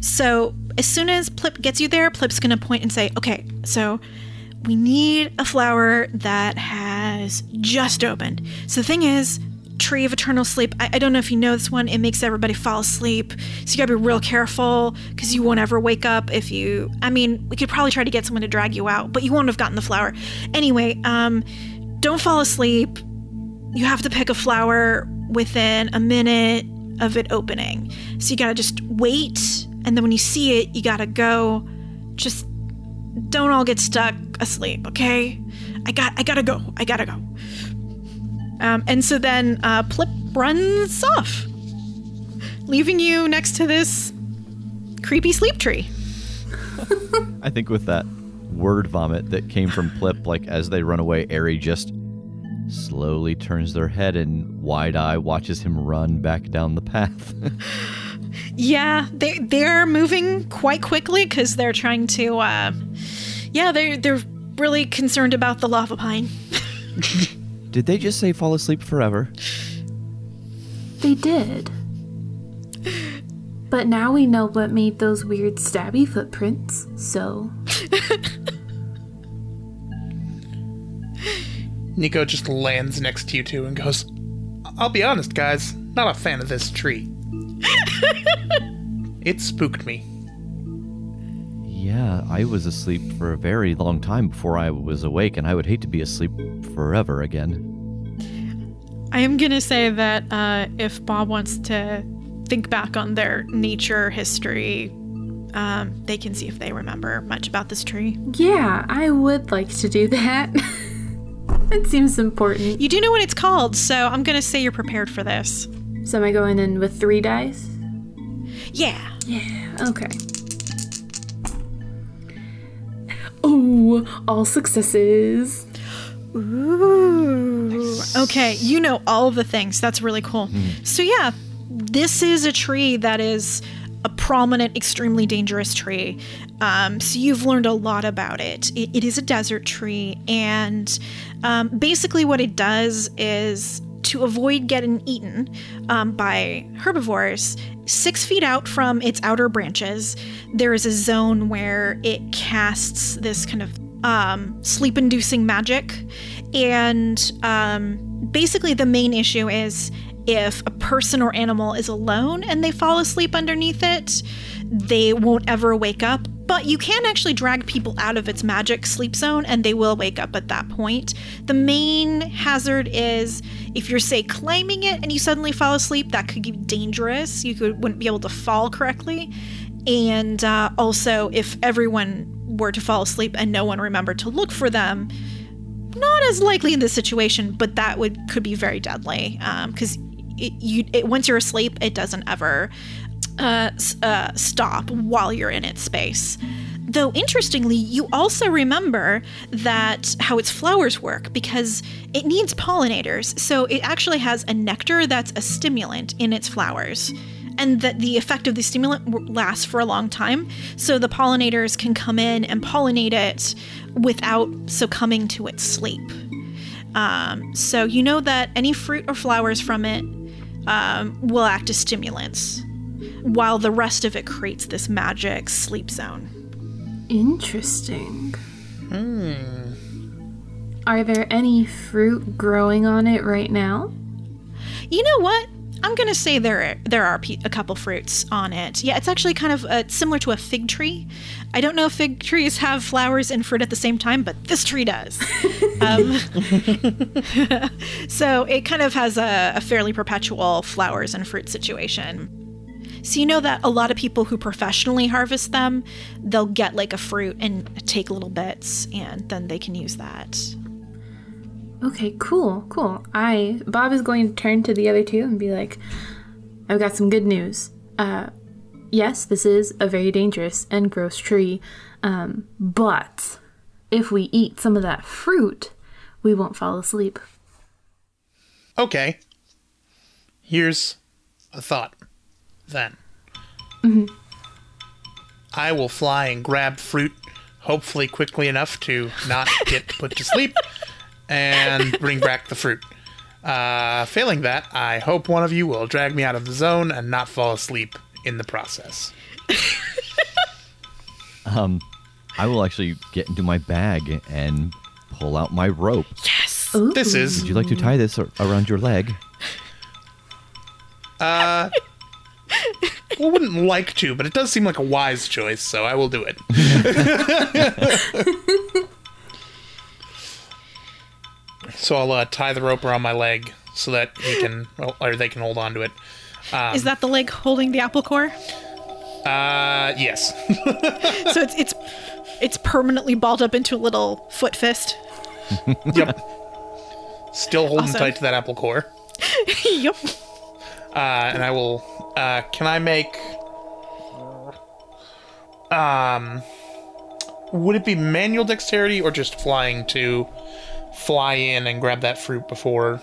So, as soon as Plip gets you there, Plip's gonna point and say, Okay, so we need a flower that has just opened. So, the thing is, Tree of Eternal Sleep, I, I don't know if you know this one, it makes everybody fall asleep. So, you gotta be real careful because you won't ever wake up if you. I mean, we could probably try to get someone to drag you out, but you won't have gotten the flower. Anyway, um, don't fall asleep you have to pick a flower within a minute of it opening. So you gotta just wait, and then when you see it, you gotta go. Just don't all get stuck asleep, okay? I got, I gotta go. I gotta go. Um, and so then uh, Plip runs off, leaving you next to this creepy sleep tree. I think with that word vomit that came from Plip, like as they run away, Ari just slowly turns their head and wide eye watches him run back down the path. Yeah, they they're moving quite quickly because they're trying to. Uh, yeah, they they're really concerned about the lava pine. Did they just say fall asleep forever? They did. But now we know what made those weird stabby footprints, so. Nico just lands next to you two and goes, I'll be honest, guys, not a fan of this tree. it spooked me. Yeah, I was asleep for a very long time before I was awake, and I would hate to be asleep forever again. I am gonna say that uh, if Bob wants to think back on their nature history, um, they can see if they remember much about this tree. Yeah, I would like to do that. it seems important. You do know what it's called, so I'm gonna say you're prepared for this. So am I going in with three dice? Yeah. Yeah, okay. Oh, all successes. Ooh. Okay, you know all the things. That's really cool. So yeah, this is a tree that is a prominent, extremely dangerous tree. Um, so you've learned a lot about it. It, it is a desert tree, and um, basically what it does is to avoid getting eaten um, by herbivores, six feet out from its outer branches, there is a zone where it casts this kind of um, sleep inducing magic. And um, basically, the main issue is if a person or animal is alone and they fall asleep underneath it, they won't ever wake up. But you can actually drag people out of its magic sleep zone and they will wake up at that point. The main hazard is if you're, say, climbing it and you suddenly fall asleep, that could be dangerous. You could, wouldn't be able to fall correctly. And uh, also, if everyone were to fall asleep and no one remembered to look for them, not as likely in this situation, but that would could be very deadly because it, you it, once you're asleep, it doesn't ever uh, uh, stop while you're in its space. Though interestingly, you also remember that how its flowers work because it needs pollinators. So it actually has a nectar that's a stimulant in its flowers. and that the effect of the stimulant lasts for a long time. So the pollinators can come in and pollinate it without succumbing to its sleep. Um, so you know that any fruit or flowers from it um, will act as stimulants, while the rest of it creates this magic sleep zone. Interesting. Hmm. Are there any fruit growing on it right now? You know what? I'm gonna say there there are a couple fruits on it. Yeah, it's actually kind of uh, similar to a fig tree. I don't know if fig trees have flowers and fruit at the same time, but this tree does. um, so it kind of has a, a fairly perpetual flowers and fruit situation. So you know that a lot of people who professionally harvest them, they'll get like a fruit and take little bits, and then they can use that. Okay, cool, cool. I Bob is going to turn to the other two and be like, "I've got some good news. Uh, yes, this is a very dangerous and gross tree, um, but if we eat some of that fruit, we won't fall asleep." Okay. Here's a thought then. I will fly and grab fruit, hopefully quickly enough to not get put to sleep, and bring back the fruit. Uh, failing that, I hope one of you will drag me out of the zone and not fall asleep in the process. um, I will actually get into my bag and pull out my rope. Yes! This is Would you like to tie this around your leg? I wouldn't like to, but it does seem like a wise choice, so I will do it. so I'll uh, tie the rope around my leg so that he can, or they can hold on to it. Is that the leg holding the apple core? Uh, yes. so it's it's it's permanently balled up into a little foot fist. yep. Still holding Awesome. tight to that apple core. yep. Uh, and I will. Uh, can I make? Um, would it be manual dexterity or just flying to fly in and grab that fruit before?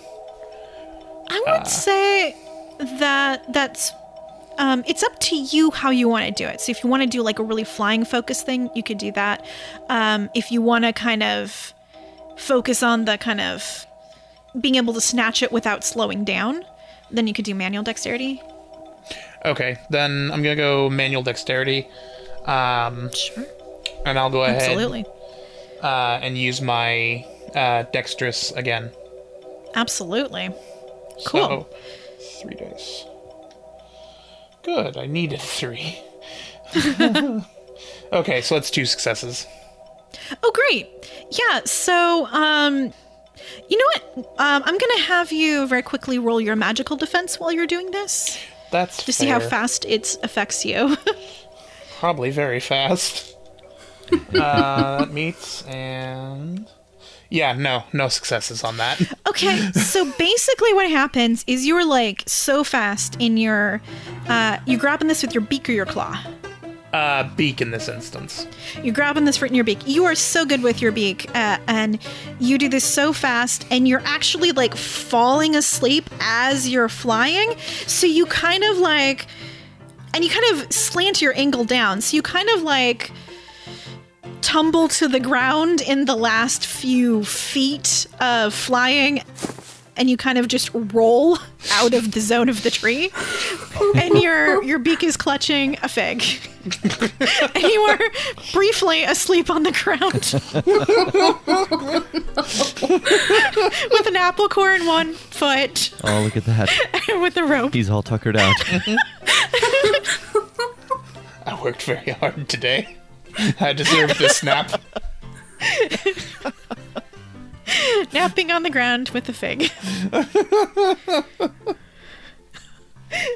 I would say that that's um, it's up to you how you want to do it. So if you want to do like a really flying focus thing, you could do that. Um, if you want to kind of focus on the kind of being able to snatch it without slowing down, then you could do manual dexterity. Okay, then I'm gonna go manual dexterity. Um, Sure. and I'll go ahead Absolutely. uh, and use my uh, dexterous again. Absolutely. Cool. So, three dice. Good, I needed three. okay, so that's two successes. Oh, great. Yeah. So, um, you know what? Um, I'm going to have you very quickly roll your magical defense while you're doing this That's to see how fast it affects you. Probably very fast. uh, that meets and yeah, no, no successes on that. okay. So basically, what happens is you're like so fast in your, uh, you're grabbing this with your beak or your claw. Uh, beak in this instance. You're grabbing this fruit in your beak. You are so good with your beak, uh, and you do this so fast, and you're actually like falling asleep as you're flying. So you kind of like, and you kind of slant your angle down. So you kind of like tumble to the ground in the last few feet of flying. And you kind of just roll out of the zone of the tree, and your your beak is clutching a fig and you are briefly asleep on the ground with an apple core in one foot Oh, look at that. and with a rope. He's all tuckered out. I worked very hard today. I deserve this nap. napping on the ground with a fig.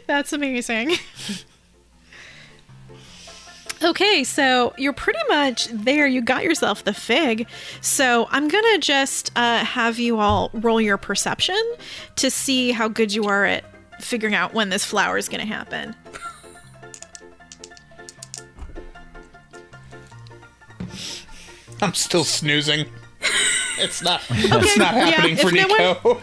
That's amazing. Okay, so you're pretty much there. You got yourself the fig. So I'm gonna just uh, have you all roll your perception to see how good you are at figuring out when this flower is gonna happen. I'm still snoozing. It's not. It's not yeah, happening for if no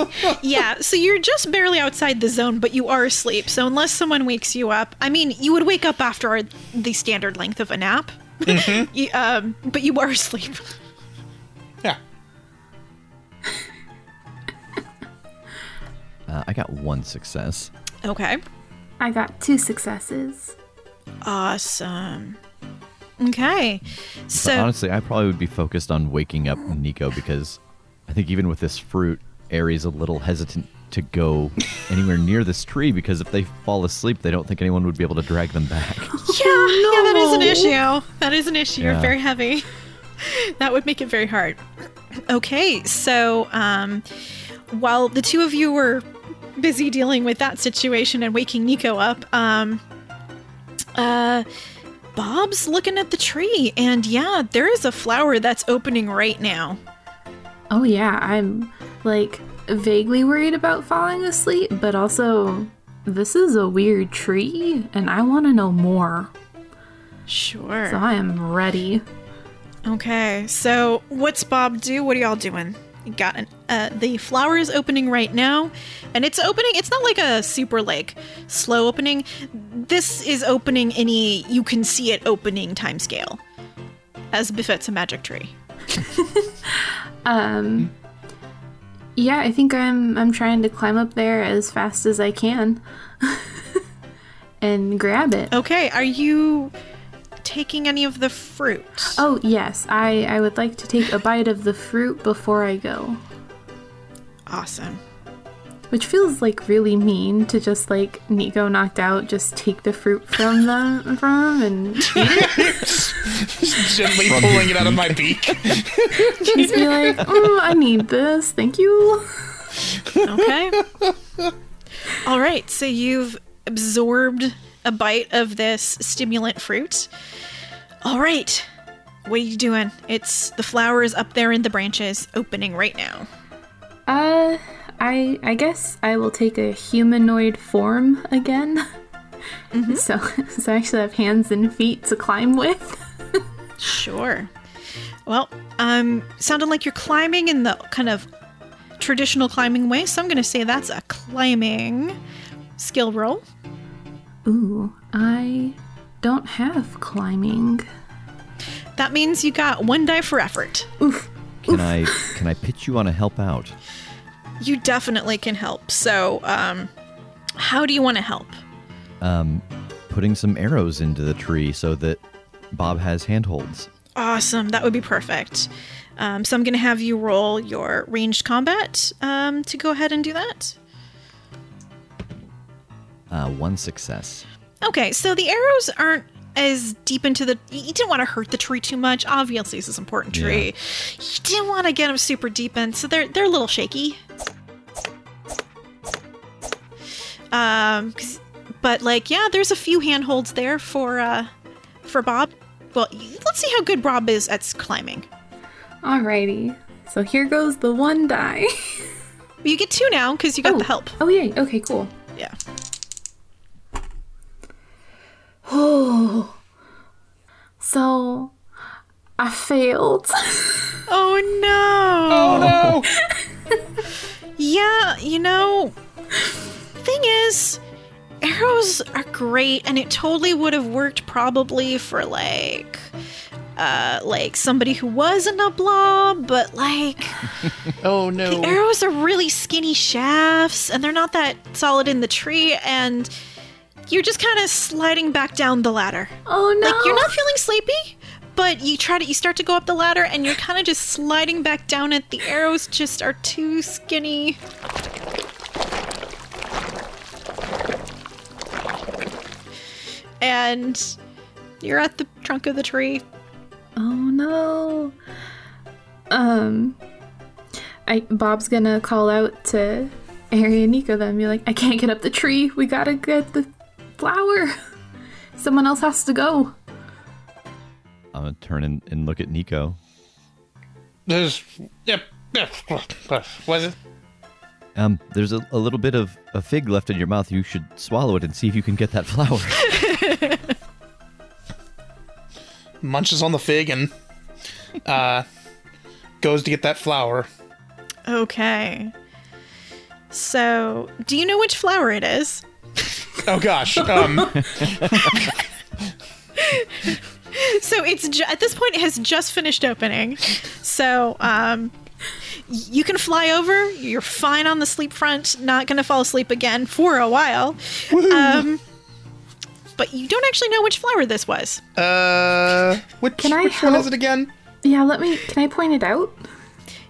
Nico. Yeah, so you're just barely outside the zone, but you are asleep. So unless someone wakes you up, I mean, you would wake up after the standard length of a nap. You- um, but you are asleep. yeah. Uh, I got one success. Okay. I got two successes. Awesome. Okay. But So honestly, I probably would be focused on waking up Nico because I think even with this fruit, Ari's a little hesitant to go anywhere near this tree because if they fall asleep, they don't think anyone would be able to drag them back. yeah, yeah, that is an issue. That is an issue. You're very heavy. That would make it very hard. Okay, so um, while the two of you were busy dealing with that situation and waking Nico up, um, uh, Bob's looking at the tree, and yeah, there is a flower that's opening right now. Oh yeah, I'm like vaguely worried about falling asleep, but also this is a weird tree and I want to know more. Sure. So I am ready. Okay, so what's Bob do? What are y'all doing? Got an uh, the flower is opening right now, and it's opening. It's not like a super like slow opening. This is opening any you can see it opening time scale, as befits a magic tree. Um Yeah, I think I'm I'm trying to climb up there as fast as I can and grab it. Okay, are you taking any of the fruit? Oh, yes. I I would like to take a bite of the fruit before I go. Awesome. Which feels like really mean to just like Nico knocked out, just take the fruit from them from him and Gently pulling it out of my beak. just be like, mm, I need this, thank you. Okay. All right. So you've absorbed a bite of this stimulant fruit. All right. What are you doing? It's the flower is up there in the branches, opening right now. Uh, I I guess I will take a humanoid form again. So, so I actually have hands and feet to climb with. Sure. Well, um, sounded like you're climbing in the kind of traditional climbing way, so I'm going to say that's a climbing skill roll. Ooh, I don't have climbing. That means you got one die for effort. Oof. Can I can I pitch you on a help out? You definitely can help. So, um, how do you want to help? Um, putting some arrows into the tree so that Bob has handholds. Awesome. That would be perfect. Um, so I'm going to have you roll your ranged combat um, to go ahead and do that. Uh, one success. Okay, so the arrows aren't as deep into the. You didn't want to hurt the tree too much. Obviously, this is an important tree. You didn't want to get them super deep in, so they're they're a little shaky. Um, 'cause- but like, yeah, there's a few handholds there for uh for Bob. Well, let's see how good Bob is at climbing. Alrighty. So here goes the one die. You get two now because you got oh. the help. Oh yay. Okay, cool. Yeah. Oh. So I failed. Oh no. Oh no! Yeah, you know, thing is, arrows are great, and it totally would have worked probably for like, uh, like somebody who wasn't a blob, but like Oh no! the arrows are really skinny shafts, and they're not that solid in the tree, and you're just kind of sliding back down the ladder. Oh no. Like you're not feeling sleepy, but you try to you start to go up the ladder and you're kind of just sliding back down it. The arrows just are too skinny. And you're at the trunk of the tree. Oh no. Um I Bob's gonna call out to Ari and Nico then be like, I can't get up the tree. We gotta get the flower. Someone else has to go. I'm gonna turn and, and look at Nico. There's yep. yep. Was it? Um, there's a, a little bit of a fig left in your mouth. You should swallow it and see if you can get that flower. Munches on the fig and uh, goes to get that flower. Okay. So, do you know which flower it is? Oh gosh. Um, So it's ju- at this point it has just finished opening. So um, you can fly over. You're fine on the sleep front. Not gonna fall asleep again for a while. Um, but you don't actually know which flower this was. uh, which, Can I which one is it again? Yeah, let me. Can I point it out?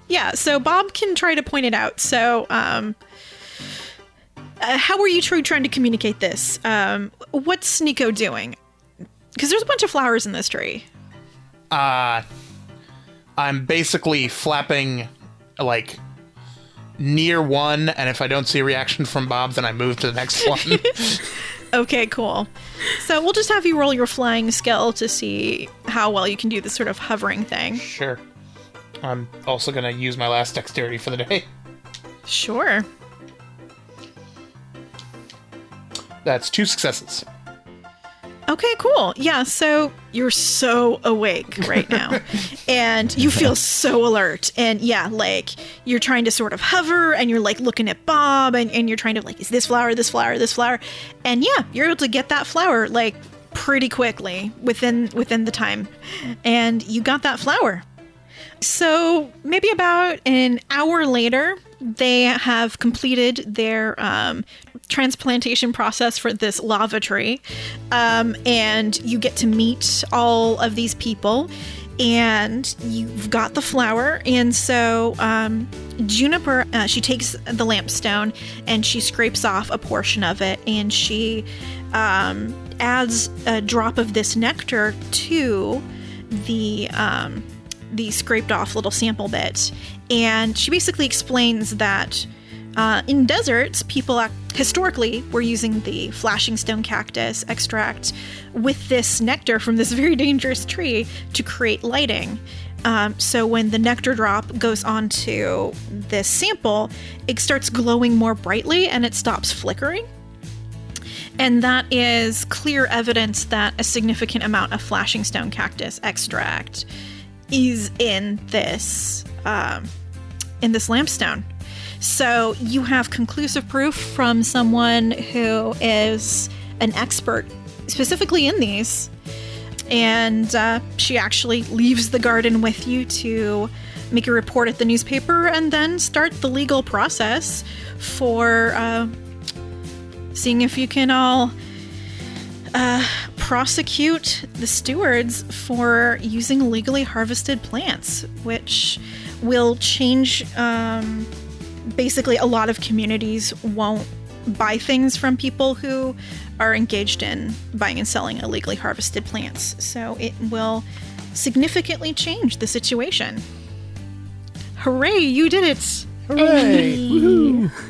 Yeah. So Bob can try to point it out. So um, uh, how are you two trying to communicate this? Um, what's Nico doing? Because there's a bunch of flowers in this tree. Uh, I'm basically flapping like near one, and if I don't see a reaction from Bob, then I move to the next one. Okay, cool. So we'll just have you roll your flying skill to see how well you can do this sort of hovering thing. sure. I'm also gonna use my last dexterity for the day. Sure. That's two successes. Okay, cool. Yeah, so you're so awake right now. and you feel so alert. And yeah, like you're trying to sort of hover and you're like looking at Bob and, and you're trying to like, is this flower, this flower, this flower? And yeah, you're able to get that flower like pretty quickly within within the time. And you got that flower. So maybe about an hour later, they have completed their um, transplantation process for this lava tree, um, and you get to meet all of these people. And you've got the flower, and so um, Juniper, uh, she takes the lampstone and she scrapes off a portion of it, and she um, adds a drop of this nectar to the um, the scraped off little sample bit. And she basically explains that uh, in deserts, people ac- historically were using the flashing stone cactus extract with this nectar from this very dangerous tree to create lighting. Um, so when the nectar drop goes onto this sample, it starts glowing more brightly and it stops flickering. And that is clear evidence that a significant amount of flashing stone cactus extract is in this um, in this lampstone. So you have conclusive proof from someone who is an expert specifically in these. And uh, she actually leaves the garden with you to make a report at the newspaper and then start the legal process for uh, seeing if you can all uh, prosecute the stewards for using legally harvested plants, which will change. Um, basically, a lot of communities won't buy things from people who are engaged in buying and selling illegally harvested plants. So it will significantly change the situation. Hooray, you did it! Hooray!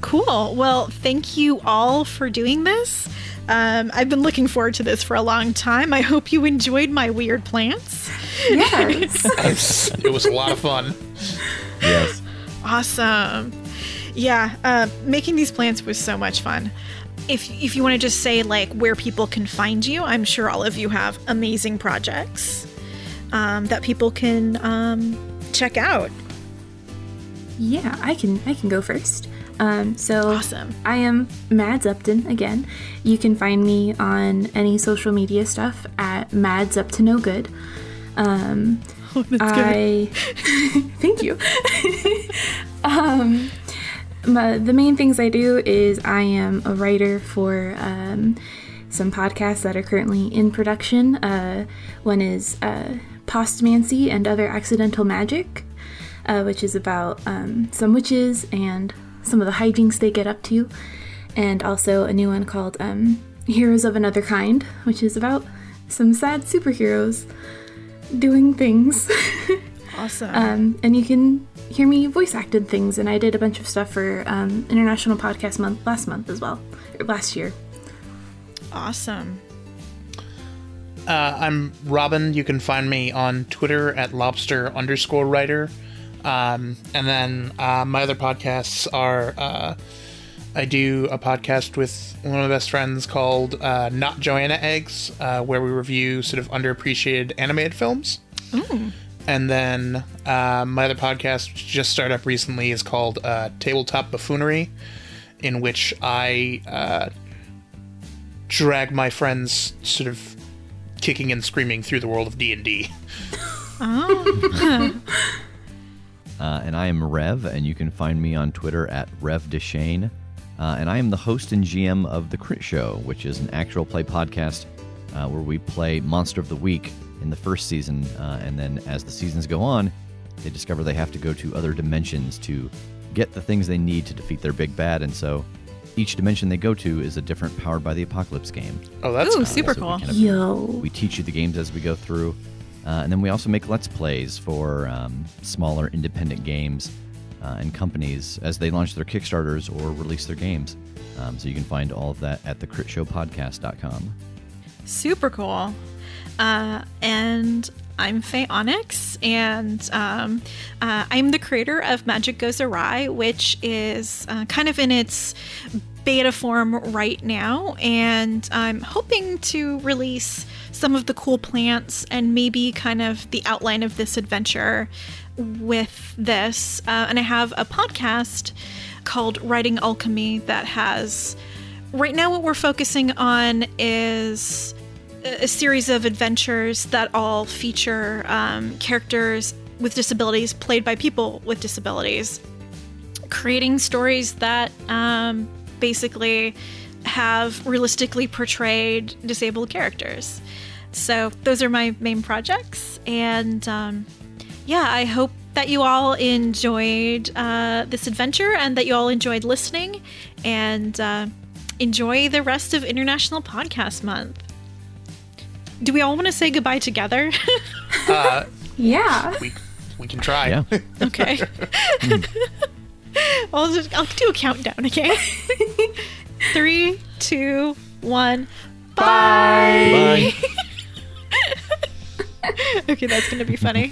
Cool. Well, thank you all for doing this. Um, I've been looking forward to this for a long time. I hope you enjoyed my weird plants. Yes. It was a lot of fun. Yes. Awesome. Yeah, uh, making these plants was so much fun. If if you want to just say like where people can find you, I'm sure all of you have amazing projects um, that people can um, check out. Yeah, I can I can go first. Um, so Awesome. I am Mads Upton again. You can find me on any social media stuff at Mads Up to No Good. Um, I thank you. um, my, the main things I do is I am a writer for um, some podcasts that are currently in production. Uh, one is uh, Postmancy and Other Accidental Magic, uh, which is about um, some witches and some of the hijinks they get up to, and also a new one called um, Heroes of Another Kind, which is about some sad superheroes doing things. Awesome. um, and you can hear me voice acted things, and I did a bunch of stuff for um, International Podcast Month last month as well, or last year. awesome. Uh, I'm Robin. You can find me on Twitter at lobster underscore writer. Um, and then uh, my other podcasts are uh, I do a podcast with one of my best friends called uh, Not Joanna Eggs, uh, where we review sort of underappreciated animated films. And then uh, my other podcast, which just started up recently, is called uh, Tabletop Buffoonery, in which I uh, drag my friends sort of kicking and screaming through the world of D and D. Uh, and I am Rev, and you can find me on Twitter at Rev Deshane. Uh, and I am the host and GM of The Crit Show, which is an actual play podcast uh, where we play Monster of the Week in the first season. Uh, and then as the seasons go on, they discover they have to go to other dimensions to get the things they need to defeat their big bad. And so each dimension they go to is a different Powered by the Apocalypse game. Oh, that's Ooh, cool. super So we cool. kind of- Yo. we teach you the games as we go through. Uh, and then we also make Let's Plays for um, smaller independent games uh, and companies as they launch their Kickstarters or release their games. Um, so you can find all of that at thecritshowpodcast.com. Super cool. Uh, and I'm Fay Onyx, and um, uh, I'm the creator of Magic Goes Awry, which is uh, kind of in its beta form right now. And I'm hoping to release some of the cool plants and maybe kind of the outline of this adventure with this. Uh, and I have a podcast called Writing Alchemy that has. Right now, what we're focusing on is a series of adventures that all feature um, characters with disabilities played by people with disabilities, creating stories that um, basically have realistically portrayed disabled characters. So, those are my main projects. And um, yeah, I hope that you all enjoyed uh, this adventure and that you all enjoyed listening. And uh, enjoy the rest of International Podcast Month. Do we all want to say goodbye together? Uh, Yeah. we we can try. Yeah. okay. I'll just I'll do a countdown. Okay. Three, two, one. Bye. Bye. Okay, that's gonna be funny.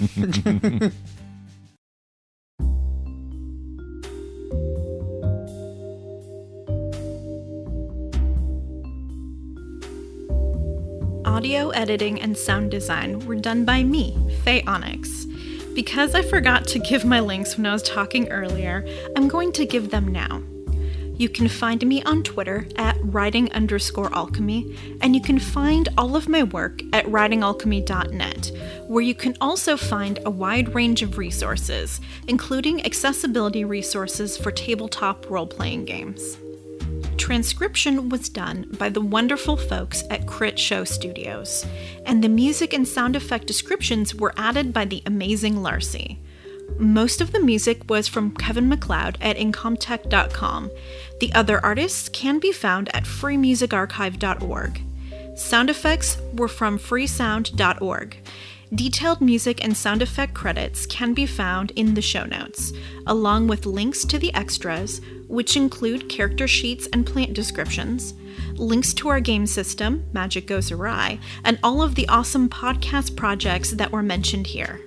Audio editing and sound design were done by me, Fay Onyx. Because I forgot to give my links when I was talking earlier, I'm going to give them now. You can find me on Twitter at writing underscore alchemy, and you can find all of my work at writingalchemy.net, where you can also find a wide range of resources, including accessibility resources for tabletop role playing games. Transcription was done by the wonderful folks at Crit Show Studios, and the music and sound effect descriptions were added by the amazing Larcy. Most of the music was from Kevin MacLeod at Incompetech.com. The other artists can be found at freemusicarchive.org. Sound effects were from freesound.org. Detailed music and sound effect credits can be found in the show notes, along with links to the extras, which include character sheets and plant descriptions, links to our game system, Magic Goes Awry, and all of the awesome podcast projects that were mentioned here.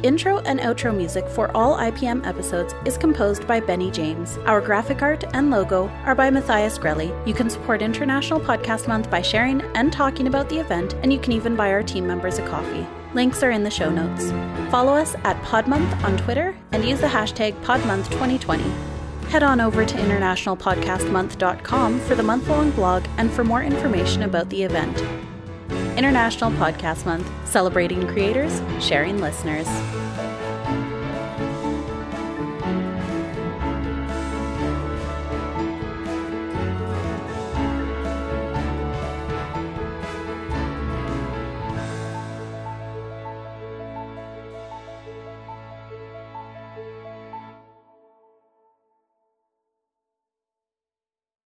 The intro and outro music for all IPM episodes is composed by Benny James. Our graphic art and logo are by Matthias Grelli. You can support International Podcast Month by sharing and talking about the event, and you can even buy our team members a coffee. Links are in the show notes. Follow us at Podmonth on Twitter and use the hashtag PodMonth2020. Head on over to internationalpodcastmonth.com for the month long blog and for more information about the event. International Podcast Month, celebrating creators, sharing listeners.